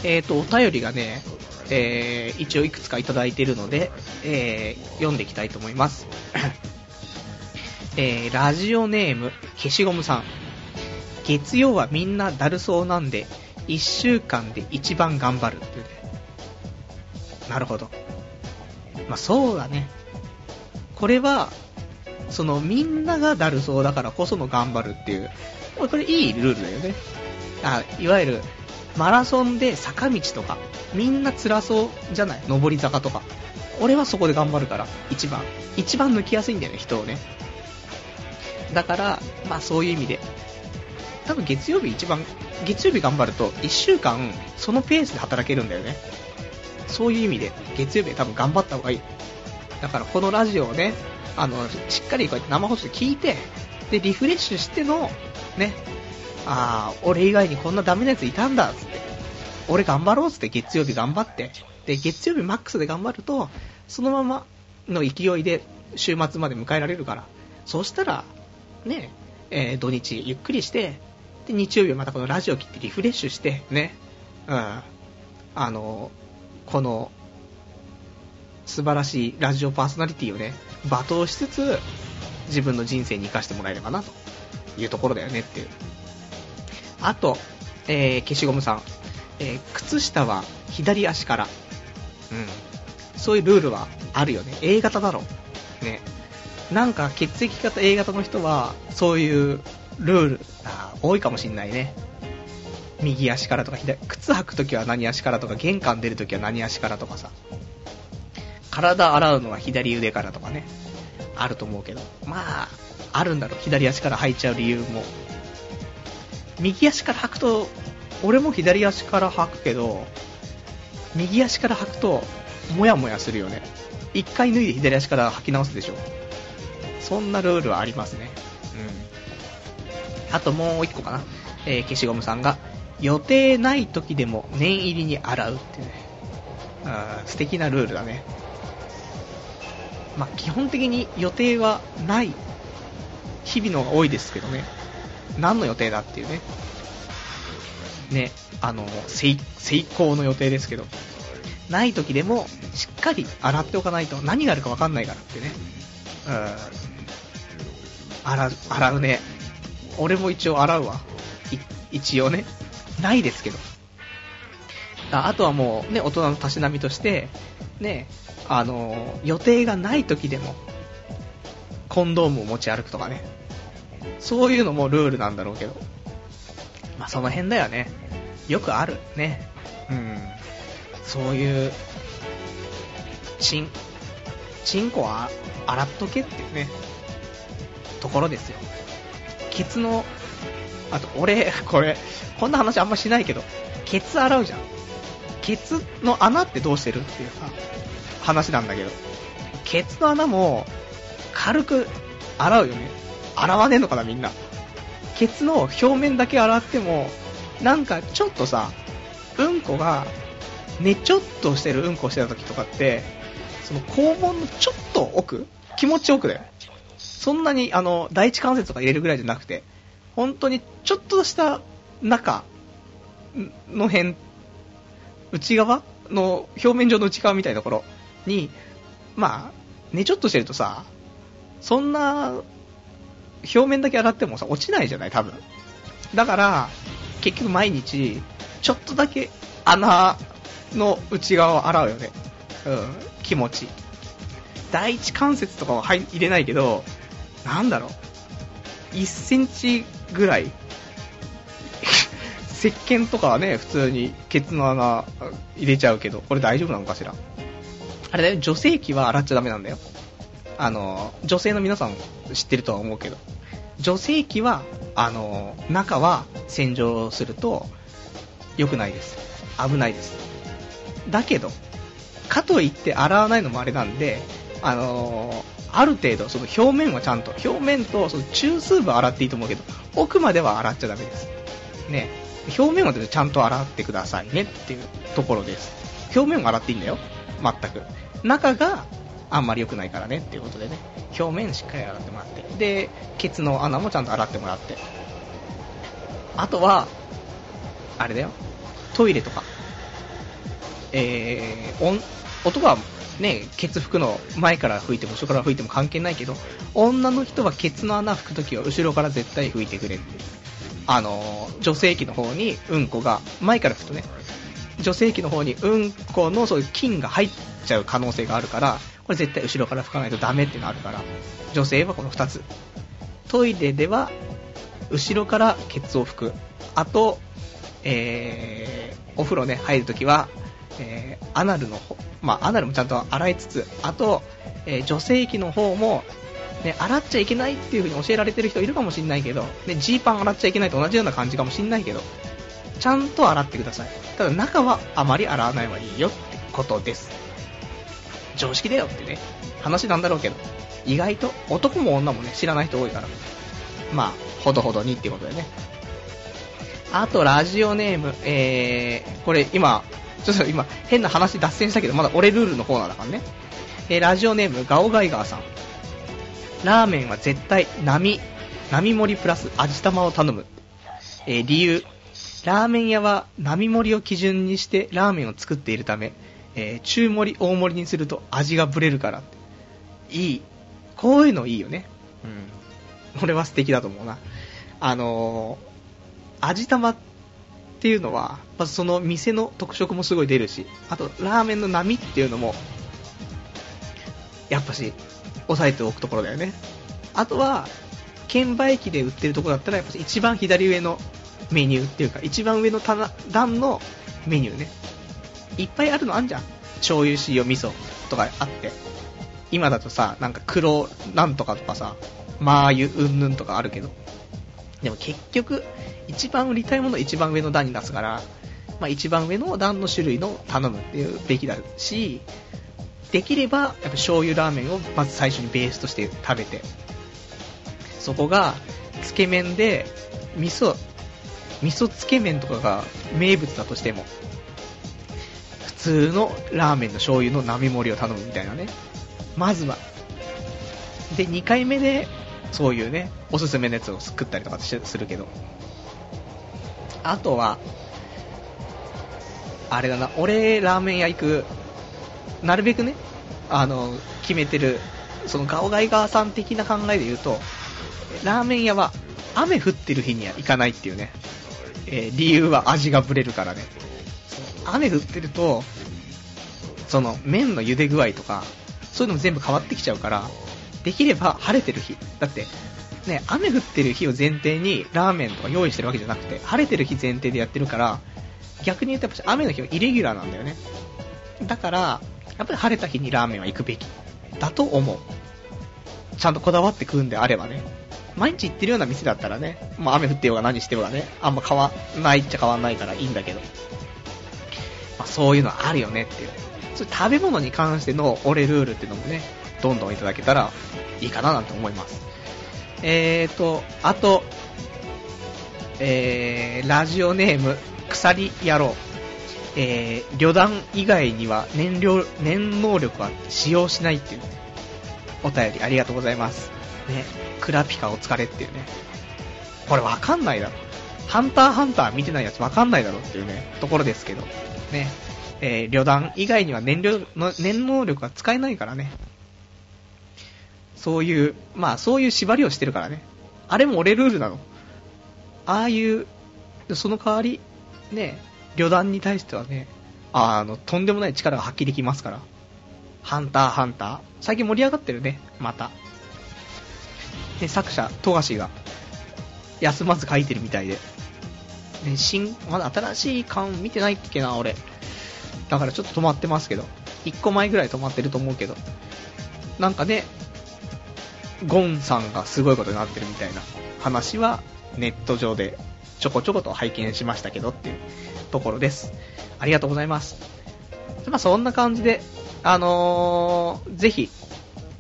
えっ、ー、と、お便りがね、えー、一応いくつかいただいているので、えー、読んでいきたいと思います。えー、ラジオネーム、消しゴムさん。月曜はみんなだるそうなんで、1週間で一番頑張るっていうね。なるほど。まあそうだね。これは、そのみんながだるそうだからこその頑張るっていう、これいいルールだよね。あ、いわゆる、マラソンで坂道とか、みんな辛そうじゃない？上り坂とか。俺はそこで頑張るから、一番。一番抜きやすいんだよね、人をね。だから、まあそういう意味で。多分月曜日一番月曜日頑張ると、1週間、そのペースで働けるんだよね。そういう意味で、月曜日は多分頑張った方がいい。だからこのラジオをね、あの、しっかりこうやって生放送で聞いて、で、リフレッシュしての、ね、あー、俺以外にこんなダメなやついたんだ、つって。俺頑張ろうつって月曜日頑張って。で、月曜日マックスで頑張ると、そのままの勢いで週末まで迎えられるから。そうしたら、ね、えー、土日ゆっくりして、で、日曜日はまたこのラジオ切ってリフレッシュして、ね、うん、あの、この、素晴らしいラジオパーソナリティをね、罵倒しつつ、自分の人生に生かしてもらえればな、というところだよねっていう。あと、えー、消しゴムさん。えー、靴下は左足から。うん。そういうルールはあるよね。A 型だろ。ね。なんか血液型 A 型の人は、そういうルール、あ多いかもしんないね。右足からとか左、靴履くときは何足からとか、玄関出るときは何足からとかさ。体洗うのは左腕からとかね。あると思うけど。まあ、あるんだろう。左足から履いちゃう理由も。右足から履くと、俺も左足から履くけど、右足から履くと、もやもやするよね。一回脱いで左足から履き直すでしょ。そんなルールはありますね。うん。あともう一個かな。えー、消しゴムさんが、予定ない時でも念入りに洗うっていうね、素敵なルールだね。まあ、基本的に予定はない日々の方が多いですけどね。何の予定だっていうね。ね、あの、成功の予定ですけど。ない時でも、しっかり洗っておかないと何があるか分かんないからってね。うん。洗う、洗うね。俺も一応洗うわ。一応ね。ないですけど。ああとはもうね、大人のたしなみとして、ね、あの、予定がない時でも、コンドームを持ち歩くとかね。そういうのもルールなんだろうけど。まあ、その辺だよね。よくある。ね。うん。そういう、チン、チンコは洗っとけっていうね、ところですよ。ケツの、あと俺、これ、こんな話あんましないけど、ケツ洗うじゃん。ケツの穴ってどうしてるっていうさ、話なんだけど、ケツの穴も、軽く洗うよね。洗わねえのかな、みんな。ケツの表面だけ洗っても、なんかちょっとさ、うんこが、ねちょっとしてるうんこしてた時とかって、その肛門のちょっと奥気持ち奥だよ。そんなに、あの、第一関節とか入れるぐらいじゃなくて、本当にちょっとした中の辺、内側の表面上の内側みたいなところに、まあ、ねちょっとしてるとさ、そんな、表面だけ洗ってもさ、落ちないじゃない多分。だから、結局毎日、ちょっとだけ穴の内側を洗うよね。うん、気持ち。第一関節とかは入れないけど、なんだろう。1センチぐらい。石鹸とかはね、普通にケツの穴入れちゃうけど、これ大丈夫なのかしら。あれだよ、女性器は洗っちゃダメなんだよ。あの、女性の皆さんも知ってるとは思うけど、女性器は、あの、中は洗浄すると良くないです。危ないです。だけど、かといって洗わないのもあれなんで、あのある程度、その表面はちゃんと、表面とその中枢部洗っていいと思うけど、奥までは洗っちゃダメです。ね。表面はちゃんと洗ってくださいねっていうところです。表面は洗っていいんだよ。全く。中があんまり良くないからねっていうことでね。表面しっかり洗ってもらって。で、ケツの穴もちゃんと洗ってもらって。あとは、あれだよ。トイレとか。えー、男はね、ケツ拭くの前から拭いても後ろから拭いても関係ないけど、女の人はケツの穴拭くときは後ろから絶対拭いてくれって。あの、女性器の方にうんこが、前から拭くとね、女性器の方にうんこのそういう菌が入っちゃう可能性があるから、これ絶対後ろから拭かないとダメっていうのがあるから、女性はこの2つ。トイレでは、後ろからケツを拭く。あと、えー、お風呂ね、入るときは、えー、アナルの方、まあ、アナルもちゃんと洗いつつ、あと、えー、女性器の方も、ね、洗っちゃいけないっていう風に教えられてる人いるかもしんないけど、ね、ジーパン洗っちゃいけないと同じような感じかもしんないけど、ちゃんと洗ってください。ただ中はあまり洗わない方がいいよってことです。常識だよってね、話なんだろうけど、意外と男も女もね、知らない人多いから、まあ、ほどほどにってことでね。あと、ラジオネーム、えー、これ今、ちょっと今、変な話脱線したけど、まだ俺ルールのコーナーだからね。えー、ラジオネーム、ガオガイガーさん。ラーメンは絶対、波、波盛りプラス味玉を頼む。えー、理由、ラーメン屋は並盛りを基準にしてラーメンを作っているため、えー、中盛り、大盛りにすると味がブレるから。いい。こういうのいいよね。うん。俺は素敵だと思うな。あのー、味玉っていうのは、まずその店の特色もすごい出るし、あと、ラーメンの波っていうのも、やっぱし、押さえておくところだよね。あとは、券売機で売ってるところだったら、やっぱ一番左上のメニューっていうか、一番上の段のメニューね。いっぱいあるのあんじゃん。醤油、塩、味噌とかあって。今だとさ、なんか黒なんとかとかさ、マー油うんぬんとかあるけど。でも結局、一番売りたいもの一番上の段に出すから、まあ一番上の段の種類の頼むっていうべきだし、できれば、やっぱ醤油ラーメンをまず最初にベースとして食べて、そこが、つけ麺で、味噌味噌つけ麺とかが名物だとしても、通のラーメンの醤油の並盛りを頼むみたいなね。まずは。で、2回目で、そういうね、おすすめのやつを作ったりとかするけど。あとは、あれだな、俺、ラーメン屋行く、なるべくね、あの、決めてる、そのガオガイガーさん的な考えで言うと、ラーメン屋は雨降ってる日には行かないっていうね、えー、理由は味がぶれるからね。雨降ってると、その麺の茹で具合とか、そういうのも全部変わってきちゃうから、できれば晴れてる日。だって、ね、雨降ってる日を前提にラーメンとか用意してるわけじゃなくて、晴れてる日前提でやってるから、逆に言うとやっぱ雨の日はイレギュラーなんだよね。だから、やっぱり晴れた日にラーメンは行くべき。だと思う。ちゃんとこだわって食うんであればね。毎日行ってるような店だったらね、まあ雨降ってようが何してようがね、あんま変わんないっちゃ変わんないからいいんだけど。まあそういうのあるよねっていう。そういう食べ物に関しての俺ルールっていうのもね、どんどんいただけたらいいかななんて思います。えーと、あと、えー、ラジオネーム、鎖野郎。えー、旅団以外には燃料、燃能力は使用しないっていうね、お便りありがとうございます。ね、クラピカお疲れっていうね。これわかんないだろ。ハンターハンター見てないやつわかんないだろっていうね、ところですけど。ね。えー、旅団以外には燃料の、燃能力が使えないからね。そういう、まあそういう縛りをしてるからね。あれも俺ルールなの。ああいう、その代わり、ね、旅団に対してはね、あの、とんでもない力が発揮できますから。ハンターハンター。最近盛り上がってるね、また。で、作者、富樫が、休まず書いてるみたいで。ね、新、まだ新しい巻見てないっけな、俺。だからちょっと止まってますけど。1個前ぐらい止まってると思うけど。なんかね、ゴンさんがすごいことになってるみたいな話はネット上でちょこちょこと拝見しましたけどっていうところです。ありがとうございます。まあ、そんな感じで、あのー、ぜひ、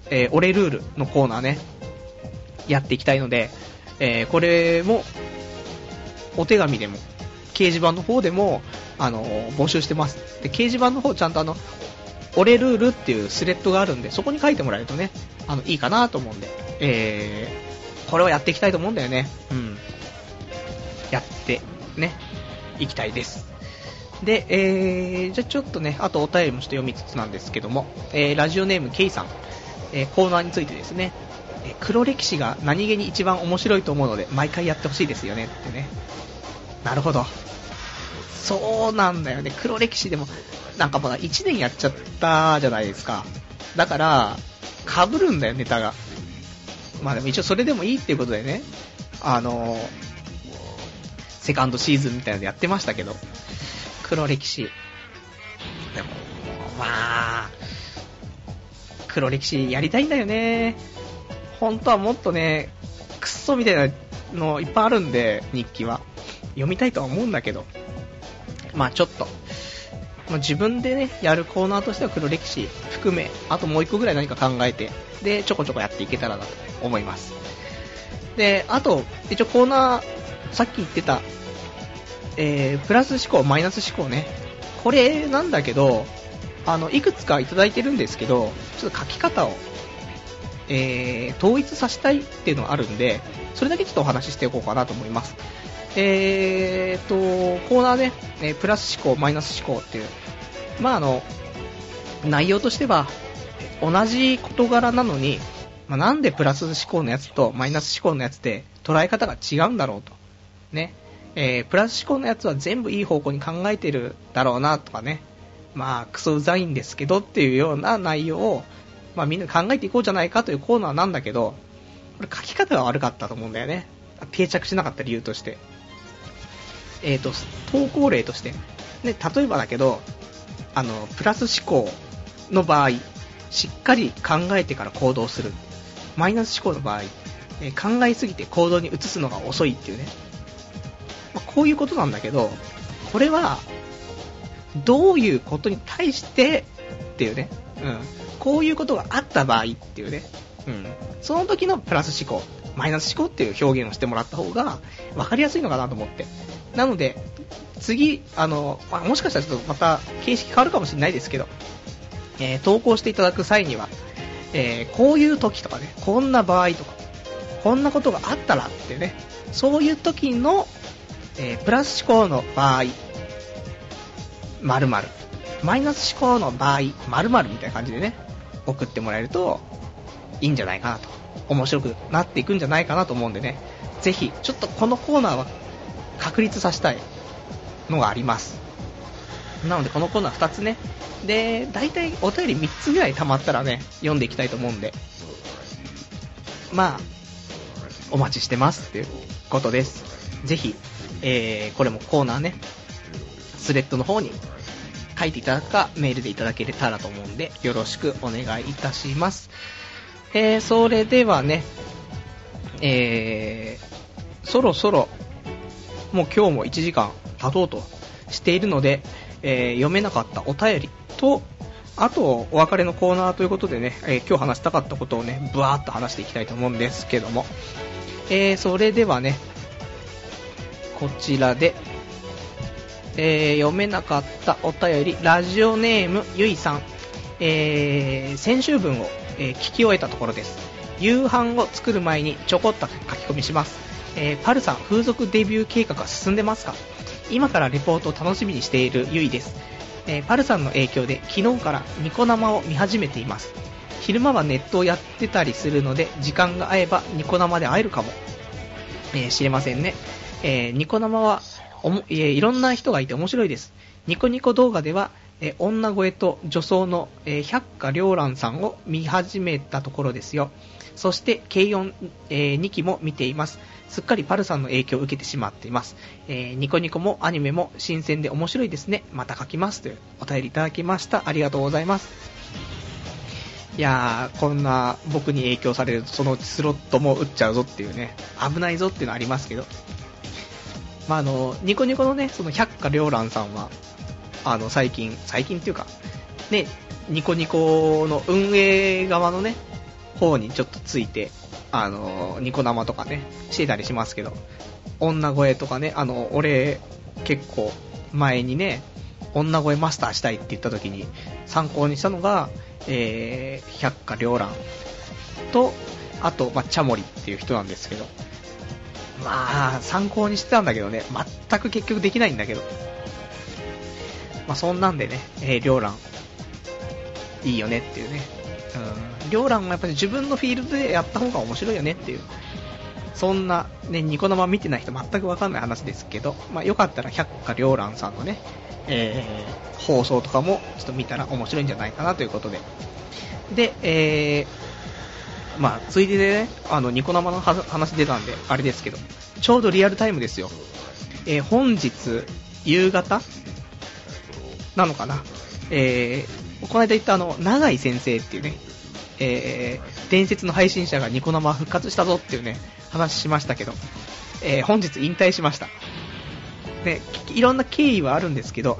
えー、俺ルールのコーナーね、やっていきたいので、えー、これも、お手紙でも、掲示板の方でも、あの、募集してます。で、掲示板の方ちゃんとあの、俺ルールっていうスレッドがあるんで、そこに書いてもらえるとね、あの、いいかなと思うんで、えー、これをやっていきたいと思うんだよね。うん。やって、ね、いきたいです。で、えー、じゃちょっとね、あとお便りもちょっと読みつつなんですけども、えー、ラジオネーム K さん、えー、コーナーについてですね、黒歴史が何気に一番面白いと思うので、毎回やってほしいですよねってね。なるほど。そうなんだよね。黒歴史でも、なんかまだ1年やっちゃったじゃないですか。だから、被るんだよ、ネタが。まあでも一応それでもいいっていうことでね、あの、セカンドシーズンみたいなのでやってましたけど、黒歴史。でも、まあ、黒歴史やりたいんだよね。本当はもっとね、クッソみたいなのいっぱいあるんで、日記は。読みたいとは思うんだけど、まあちょっと、まあ、自分でね、やるコーナーとしては黒歴史含め、あともう一個ぐらい何か考えて、で、ちょこちょこやっていけたらなと思います。で、あと、一応コーナー、さっき言ってた、えー、プラス思考、マイナス思考ね。これなんだけど、あの、いくつかいただいてるんですけど、ちょっと書き方を、えー、統一させたいっていうのがあるんで、それだけちょっとお話ししておこうかなと思います。えーと、コーナーね、プラス思考、マイナス思考っていう、まああの、内容としては、同じ事柄なのに、まあ、なんでプラス思考のやつとマイナス思考のやつって捉え方が違うんだろうと。ね。えー、プラス思考のやつは全部いい方向に考えてるだろうなとかね。まあ、クソうざいんですけどっていうような内容を、まあみんな考えていこうじゃないかというコーナーなんだけど、これ書き方が悪かったと思うんだよね。定着しなかった理由として。えっ、ー、と、投稿例として、ね、例えばだけど、あの、プラス思考の場合、しっかり考えてから行動する。マイナス思考の場合、え、考えすぎて行動に移すのが遅いっていうね。まあ、こういうことなんだけど、これは、どういうことに対してっていうね、うん、こういうことがあった場合っていうね、うん、その時のプラス思考、マイナス思考っていう表現をしてもらった方が分かりやすいのかなと思って。なので、次、あの、まあ、もしかしたらちょっとまた形式変わるかもしれないですけど、えー、投稿していただく際には、えー、こういう時とかね、こんな場合とか、こんなことがあったらってね、そういう時の、えー、プラス思考の場合、〇〇。マイナス思考の場合、〇〇みたいな感じでね、送ってもらえると、いいんじゃないかなと。面白くなっていくんじゃないかなと思うんでね、ぜひ、ちょっとこのコーナーは確立させたいのがあります。なので、このコーナー2つね、で、大体お便り3つぐらい溜まったらね、読んでいきたいと思うんで、まあ、お待ちしてますっていうことです。ぜひ、えー、これもコーナーね、スレッドの方に書いていただくか、メールでいただけたらと思うんで、よろしくお願いいたします。えー、それではね、えー、そろそろ、もう今日も1時間経とうとしているので、えー、読めなかったお便りと、あと、お別れのコーナーということでね、えー、今日話したかったことをね、ブワーっと話していきたいと思うんですけども、えー、それではね、こちらで、えー、読めなかったお便り、ラジオネームゆいさん、えー、先週分を、えー、聞き終えたところです。夕飯を作る前にちょこっと書き込みします。え、パルさん、風俗デビュー計画は進んでますか？今からレポートを楽しみにしているゆいです。え、パルさんの影響で昨日からニコ生を見始めています。昼間はネットをやってたりするので、時間が合えばニコ生で会えるかも。え、知れませんね。えー、ニコ生はおも、え、いろんな人がいて面白いです。ニコニコ動画では、え、女声と女装の、え、百花繚乱さんを見始めたところですよ。そして、軽音、え、2期も見ています。すっかりパルさんの影響を受けてしまっています。えー、ニコニコもアニメも新鮮で面白いですね。また書きます。というお便りいただきました。ありがとうございます。いやー、こんな僕に影響されるとそのうちスロットも打っちゃうぞっていうね、危ないぞっていうのありますけど、まあ、あの、ニコニコのね、その百花繚乱さんは、あの、最近、最近っていうか、ね、ニコニコの運営側のね、方にちょっとついて、あの、ニコ生とかね、してたりしますけど、女声とかね、あの、俺、結構、前にね、女声マスターしたいって言った時に、参考にしたのが、えー、百花繚乱と、あと、まあ、チャモリっていう人なんですけど、まあ、参考にしてたんだけどね、全く結局できないんだけど。まあ、そんなんでね、えー、りょうらん、いいよねっていうね。うん、りょうらんはやっぱり自分のフィールドでやった方が面白いよねっていう。そんな、ね、ニコ生見てない人全くわかんない話ですけど、まあ、よかったら百花りょうらんさんのね、えー、放送とかもちょっと見たら面白いんじゃないかなということで。で、えー、まあ、ついででね、あの、ニコ生の話出たんで、あれですけど、ちょうどリアルタイムですよ。えー、本日、夕方？なのかな？えー、この間言ったあの、長井先生っていうね、えー、伝説の配信者がニコ生復活したぞっていうね、話しましたけど、えー、本日引退しました。で、いろんな経緯はあるんですけど、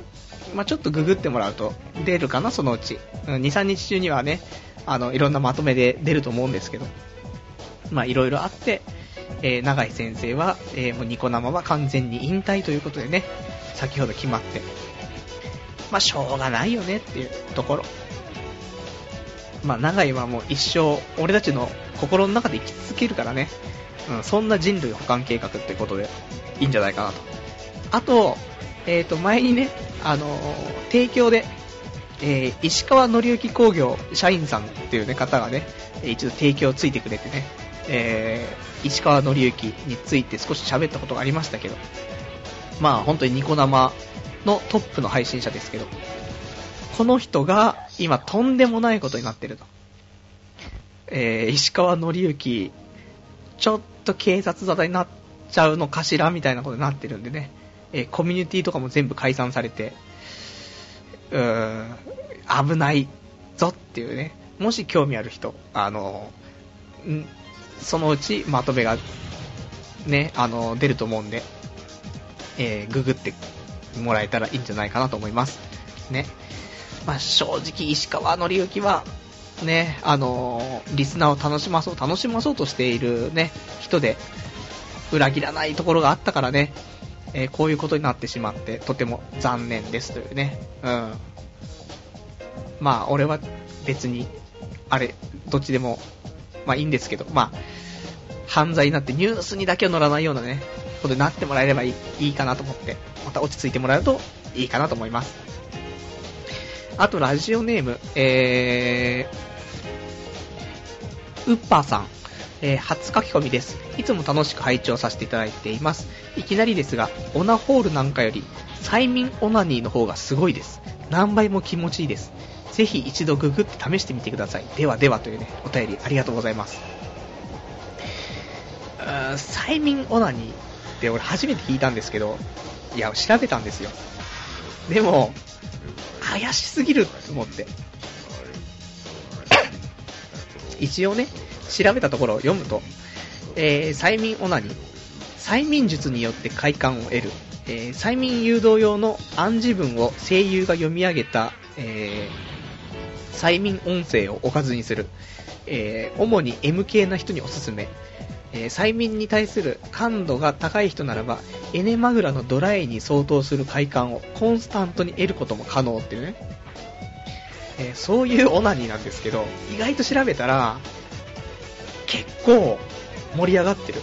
まあ、ちょっとググってもらうと出るかな、そのうち。2、3日中にはね、あの、いろんなまとめで出ると思うんですけど、まあ、いろいろあって、えー、長井先生は、えー、もうニコ生は完全に引退ということでね、先ほど決まって、まあ、しょうがないよねっていうところ。まあ、長井はもう一生、俺たちの心の中で生き続けるからね、うん、そんな人類保管計画ってことで、いいんじゃないかなと。あと、えっ、ー、と、前にね、あのー、提供で、えー、石川紀之工業社員さんっていう、ね、方がね、一度提供ついてくれてね、えー、石川紀之について少し喋ったことがありましたけど、まあ本当にニコ生のトップの配信者ですけど、この人が今とんでもないことになってると。えー、石川紀之、ちょっと警察沙汰になっちゃうのかしらみたいなことになってるんでね、えー、コミュニティとかも全部解散されて、うん、危ないぞっていうね、もし興味ある人、あの、んそのうちまとめが、ね、あの、出ると思うんで、えー、ググってもらえたらいいんじゃないかなと思います。ね。まあ、正直、石川紀之は、ね、あのリスナーを楽しまそう、楽しまそうとしているね、人で、裏切らないところがあったからね、えーこういうことになってしまって、とても残念ですというね。うん。まあ、俺は別に、あれ、どっちでも、まあいいんですけど、まあ、犯罪になってニュースにだけは乗らないようなね、ことになってもらえればいいいいかなと思って、また落ち着いてもらうといいかなと思います。あと、ラジオネーム、えー、ウッパーさん、えー初書き込みです。いつも楽しく拝聴させていただいています。いきなりですが、オナホールなんかより、催眠オナニーの方がすごいです。何倍も気持ちいいです。ぜひ一度ググって試してみてください。ではではというね、お便りありがとうございます。うーん催眠オナニーって俺初めて聞いたんですけど、いや、調べたんですよ。でも、怪しすぎると思って。一応ね、調べたところを読むと、えー催眠オナニー、催眠術によって快感を得る、えー催眠誘導用の暗示文を声優が読み上げた、えー催眠音声をおかずにする、えー主に M 系な人におすすめ、えー催眠に対する感度が高い人ならば、エネマグラのドライに相当する快感をコンスタントに得ることも可能っていうね、えーそういうオナニーなんですけど、意外と調べたら、結構盛り上がってる。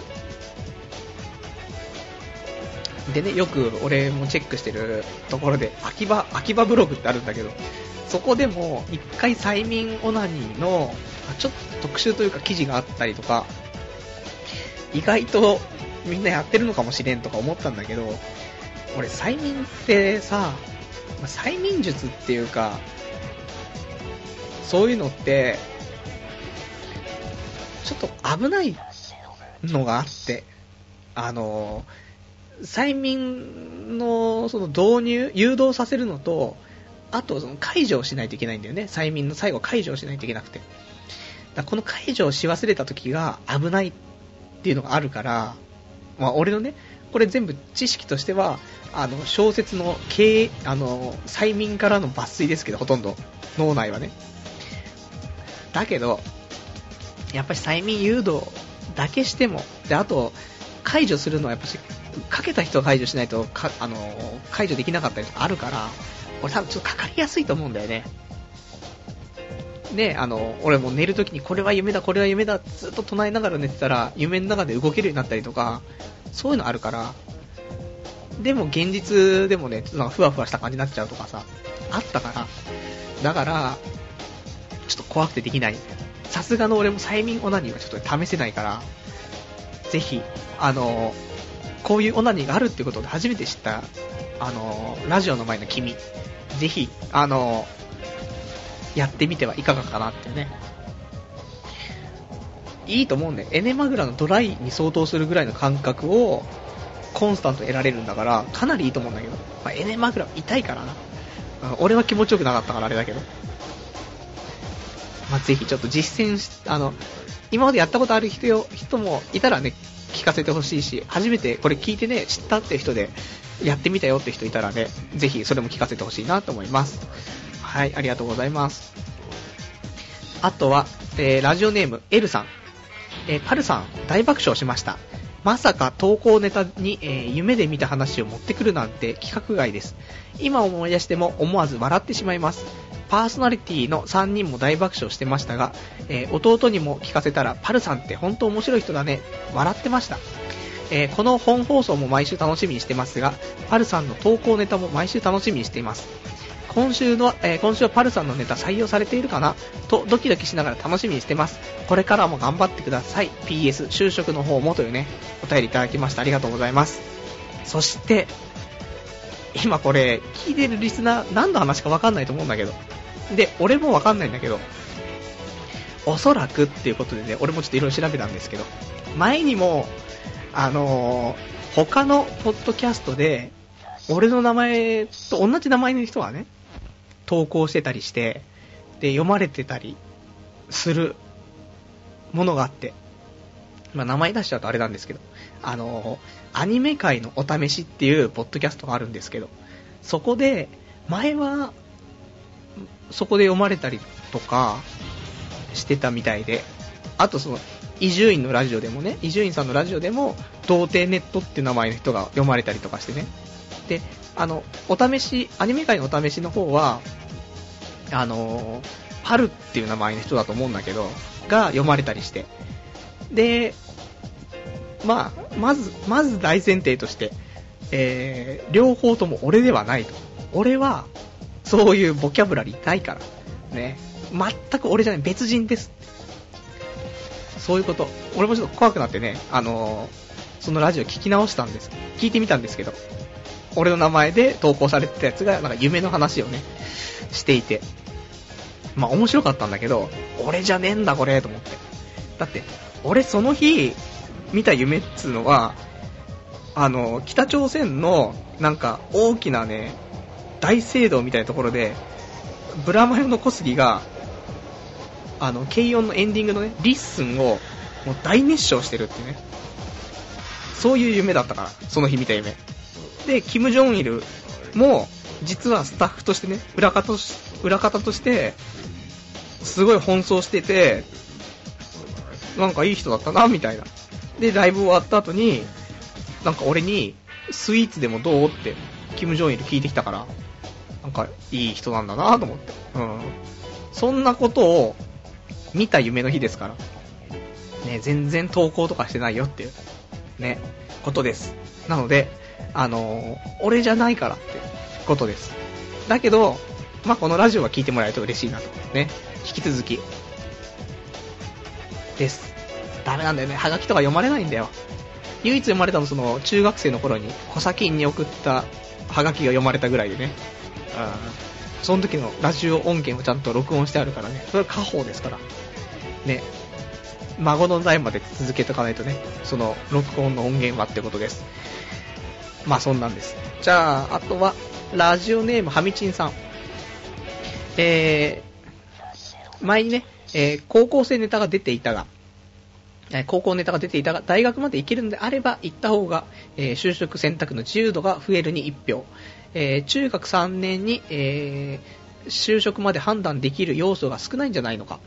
でね、よく俺もチェックしてるところで、秋葉、秋葉ブログってあるんだけど、そこでも一回催眠オナニーの、ちょっと特集というか記事があったりとか、意外とみんなやってるのかもしれんとか思ったんだけど、俺催眠ってさ、催眠術っていうか、そういうのって、ちょっと危ないのがあって、あの、催眠のその導入、誘導させるのと、あとその解除をしないといけないんだよね。催眠の最後解除をしないといけなくて。だこの解除をし忘れた時が危ないっていうのがあるから、まあ俺のね、これ全部知識としては、あの、小説の経、あの、催眠からの抜粋ですけど、ほとんど。脳内はね。だけど、やっぱり催眠誘導だけしても、で、あと、解除するのはやっぱし、かけた人が解除しないと、か、あの、解除できなかったりとかあるから、俺多分ちょっとかかりやすいと思うんだよね。で、あの、俺も寝るときにこれは夢だ、これは夢だ、ずっと唱えながら寝てたら、夢の中で動けるようになったりとか、そういうのあるから、でも現実でもね、ちょっとふわふわした感じになっちゃうとかさ、あったから、だから、ちょっと怖くてできない。さすがの俺も催眠オナニーはちょっと試せないから、ぜひ、あの、こういうオナニーがあるってことで初めて知った、あの、ラジオの前の君、ぜひ、あの、やってみてはいかがかなってね。いいと思うんだよ。エネマグラのドライに相当するぐらいの感覚をコンスタント得られるんだから、かなりいいと思うんだけど、まあ、エネマグラ痛いからな。俺は気持ちよくなかったからあれだけど。まあ、ぜひちょっと実践し、あの、今までやったことある人よ人もいたらね、聞かせてほしいし、初めてこれ聞いてね、知ったって人で、やってみたよって人いたらね、ぜひそれも聞かせてほしいなと思います。はい、ありがとうございます。あとは、えー、ラジオネーム、エルさん。えー、パルさん、大爆笑しました。まさか投稿ネタに、えー夢で見た話を持ってくるなんて企画外です。今思い出しても思わず笑ってしまいます。パーソナリティの3人も大爆笑してましたが、えー弟にも聞かせたら、パルさんって本当面白い人だね。笑ってました。えーこの本放送も毎週楽しみにしてますが、パルさんの投稿ネタも毎週楽しみにしています。今週の、えー今週はパルさんのネタ採用されているかな？とドキドキしながら楽しみにしてます。これからも頑張ってください。PS、就職の方もというね、お便りいただきました。ありがとうございます。そして、今これ、聞いてるリスナー、何の話かわかんないと思うんだけど。で、俺もわかんないんだけど、おそらくっていうことでね、俺もちょっといろいろ調べたんですけど、前にも、あのー他のポッドキャストで、俺の名前と同じ名前の人がね、投稿してたりして、で、読まれてたりするものがあって、まあ、名前出しちゃうとあれなんですけど、あのアニメ界のお試しっていうポッドキャストがあるんですけど、そこで、前は、そこで読まれたりとかしてたみたいで、あとその、伊集院のラジオでもね、伊集院さんのラジオでも、童貞ネットっていう名前の人が読まれたりとかしてね。で、あの、お試し、アニメ界のお試しの方は、あの、パルっていう名前の人だと思うんだけど、が読まれたりして。で、まあ、まず、まず大前提として、えー、両方とも俺ではないと。俺は、そういうボキャブラリーないから。ね。全く俺じゃない、別人です。そういうこと。俺もちょっと怖くなってね、あのー、そのラジオ聞き直したんです。聞いてみたんですけど、俺の名前で投稿されてたやつが、なんか夢の話をね、していて。まあ面白かったんだけど、俺じゃねえんだこれ、と思って。だって、俺その日、見た夢っつうのは、あの、北朝鮮の、なんか、大きなね、大聖堂みたいなところで、ブラマヨの小杉が、あの、けいおんのエンディングのね、 Listen を、もう大熱唱してるっていうね。そういう夢だったから、その日見た夢。で、キム・ジョンイルも、実はスタッフとしてね、裏方とし裏方として、すごい奔走してて、なんかいい人だったな、みたいな。で、ライブ終わった後に、なんか俺に、スイーツでもどうって、キム・ジョンイル聞いてきたから、なんかいい人なんだなと思って。うん。そんなことを見た夢の日ですから。ね、全然投稿とかしてないよっていう、ね、ことです。なので、あの、俺じゃないからってことです。だけど、まあ、このラジオは聞いてもらえると嬉しいなと。ね。引き続き。です。ダメなんだよね。ハガキとか読まれないんだよ。唯一読まれたのその、中学生の頃に、小先に送ったハガキが読まれたぐらいでね。うん。その時のラジオ音源をちゃんと録音してあるからね。それは家宝ですから。ね。孫の代まで続けとかないとね、その録音の音源はってことです。まあそんなんです。じゃあ、あとは、ラジオネームはみちんさん。えー、前にね、えー、高校生ネタが出ていたが、えー、高校ネタが出ていたが、大学まで行けるのであれば行った方が、えー、就職選択の自由度が増えるに1票。えー、中学3年に、えー、就職まで判断できる要素が少ないんじゃないのか。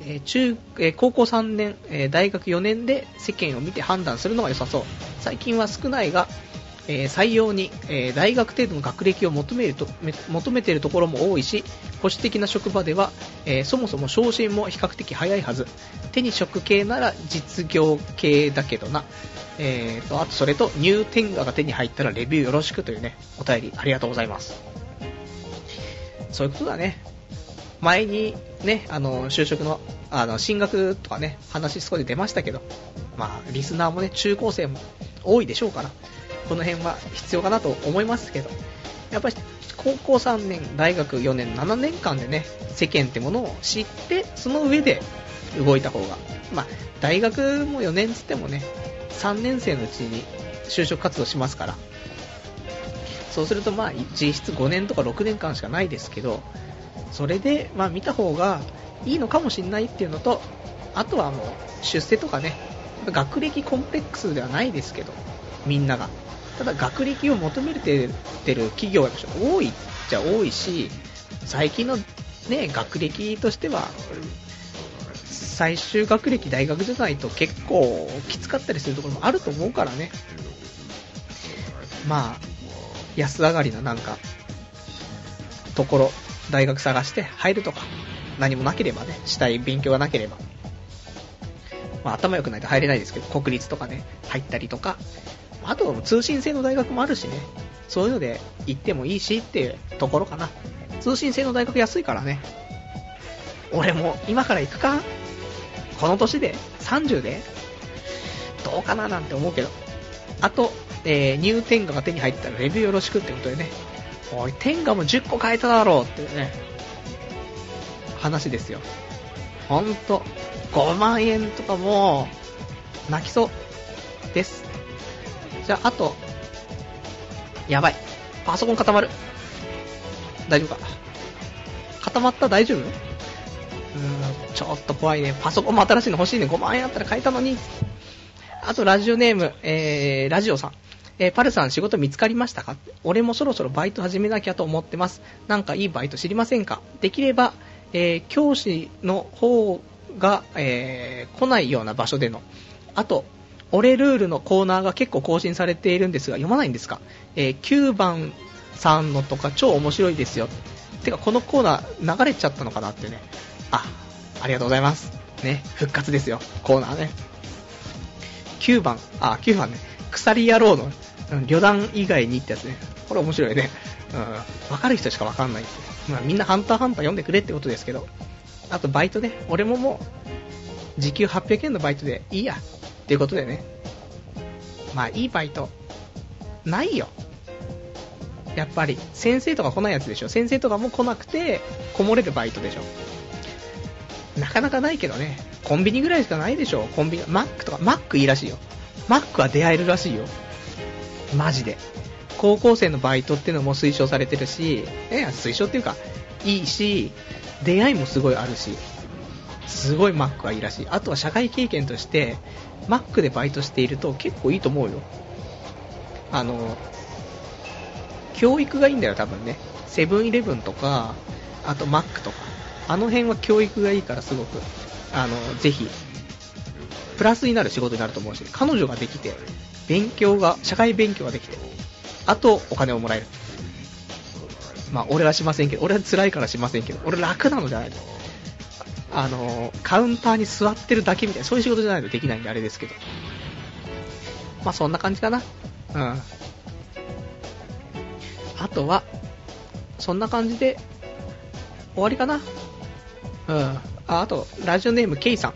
えー、中、えー、高校3年、えー、大学4年で世間を見て判断するのが良さそう。最近は少ないが、えー、採用に、えー、大学程度の学歴を求めると求めているところも多いし保守的な職場では、えー、そもそも昇進も比較的早いはず。手に職系なら実業系だけどな、えーと、あとそれと入店が手に入ったらレビューよろしくというねお便りありがとうございます。そういうことだね。前にねあの就職のあの進学とかね話少し出ましたけどまあリスナーもね中高生も多いでしょうからこの辺は必要かなと思いますけど、やっぱり高校3年、大学4年、7年間でね、世間ってものを知って、その上で動いた方が、まあ、大学も4年つってもね、3年生のうちに就職活動しますから、そうするとまあ、実質5年とか6年間しかないですけど、それで、まあ見た方がいいのかもしんないっていうのと、あとはもう、出世とかね、学歴コンプレックスではないですけど、みんなが。ただ学歴を求めてる企業が多いっちゃ多いし、最近のね、学歴としては、最終学歴大学じゃないと結構きつかったりするところもあると思うからね。まあ、安上がりななんか、ところ、大学探して入るとか、何もなければね、したい勉強がなければ。まあ頭良くないと入れないですけど、国立とかね、入ったりとか、あと通信制の大学もあるしね、そういうので行ってもいいしっていうところかな。通信制の大学安いからね。俺も今から行くか？この年で ?30 で？どうかななんて思うけど。あと、えー、ニューテンガが手に入ったらレビューよろしくってことでね。おい、テンガも10個買えただろうってうね、話ですよ。ほんと、5万円とかも泣きそうです。じゃあ、あと、やばい。パソコン固まる。大丈夫か固まった？大丈夫？うーん、ちょっと怖いね。パソコンも新しいの欲しいね。5万円あったら買えたのに。あと、ラジオネーム、えー、ラジオさん。えー、パルさん仕事見つかりましたか？俺もそろそろバイト始めなきゃと思ってます。なんかいいバイト知りませんか？できれば、えー、教師の方が、えー来ないような場所での、あと、俺ルールのコーナーが結構更新されているんですが、読まないんですか、えー9番さんのとか超面白いですよ。てか、このコーナー流れちゃったのかなってね。あ、ありがとうございます。ね、復活ですよ、コーナーね。9番、あ、9番ね、鎖野郎の、旅団以外にってやつね。これ面白いね。うん、わかる人しかわかんないって。まあみんなハンターハンター読んでくれってことですけど。あとバイトね、俺ももう、時給800円のバイトでいいや。っていうことでね。まあいいバイト、ないよ。やっぱり、先生とか来ないやつでしょ。先生とかも来なくて、こもれるバイトでしょ。なかなかないけどね。コンビニぐらいしかないでしょ。コンビニ、マックとか、マックいいらしいよ。マックは出会えるらしいよ。マジで。高校生のバイトっていうのも推奨されてるし、え、推奨っていうか、いいし、出会いもすごいあるし、すごいマックはいいらしい。あとは社会経験として、マックでバイトしていると結構いいと思うよ。あの、教育がいいんだよ、多分ね。セブンイレブンとか、あとマックとか。あの辺は教育がいいからすごく、あの、ぜひ、プラスになる仕事になると思うし、彼女ができて、勉強が、社会勉強ができて、あとお金をもらえる。まあ、俺はしませんけど、俺は辛いからしませんけど、俺楽なのじゃないと。あの、カウンターに座ってるだけみたいな、そういう仕事じゃないとできないんであれですけど。まあ、そんな感じかな。うん。あとは、そんな感じで、終わりかな。うん。あ、あと、ラジオネーム K さん。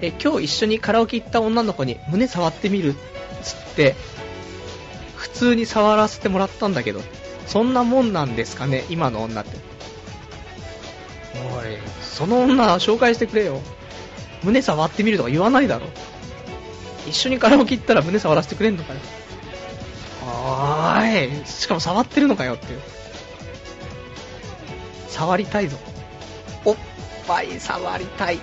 え、今日一緒にカラオケ行った女の子に胸触ってみるっつって、普通に触らせてもらったんだけど、そんなもんなんですかね、今の女って。おい、その女紹介してくれよ。胸触ってみるとか言わないだろ。一緒にカラオケ行ったら胸触らせてくれんのかよ。おーい、しかも触ってるのかよっていう。触りたいぞ。おっぱい触りたい。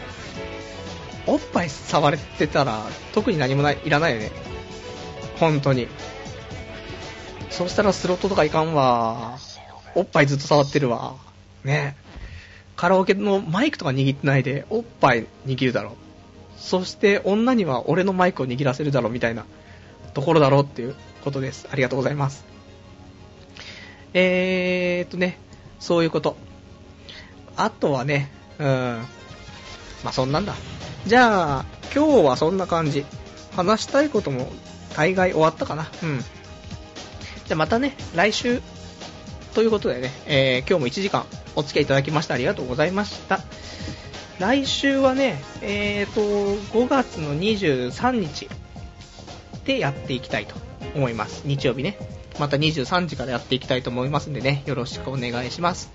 おっぱい触れてたら、特に何もない、いらないよね。本当に。そしたらスロットとかいかんわ。おっぱいずっと触ってるわ。ね。カラオケのマイクとか握ってないで、おっぱい握るだろう。そして女には俺のマイクを握らせるだろうみたいなところだろうっていうことです。ありがとうございます。えーとね、そういうこと。あとはね、うん。まあ、そんなんだ。じゃあ、今日はそんな感じ。話したいことも大概終わったかな。うん。じゃあまたね、来週、ということでね、えー今日も1時間お付き合いいただきましてありがとうございました。来週はね、えーと、5月の23日でやっていきたいと思います。日曜日ね。また23時からやっていきたいと思いますんでね、よろしくお願いします。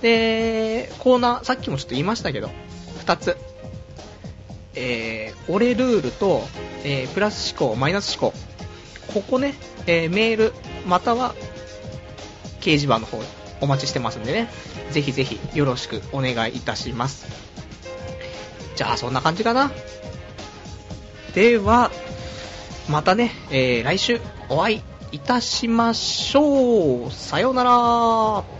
で、コーナー、さっきもちょっと言いましたけど、2つ。えー、俺ルールと、えープラス思考、マイナス思考。ここね、えーメール、または、掲示板の方お待ちしてますんでね、ぜひぜひよろしくお願いいたします。じゃあ、そんな感じかな。では、またね、えー来週お会いいたしましょう。さようなら。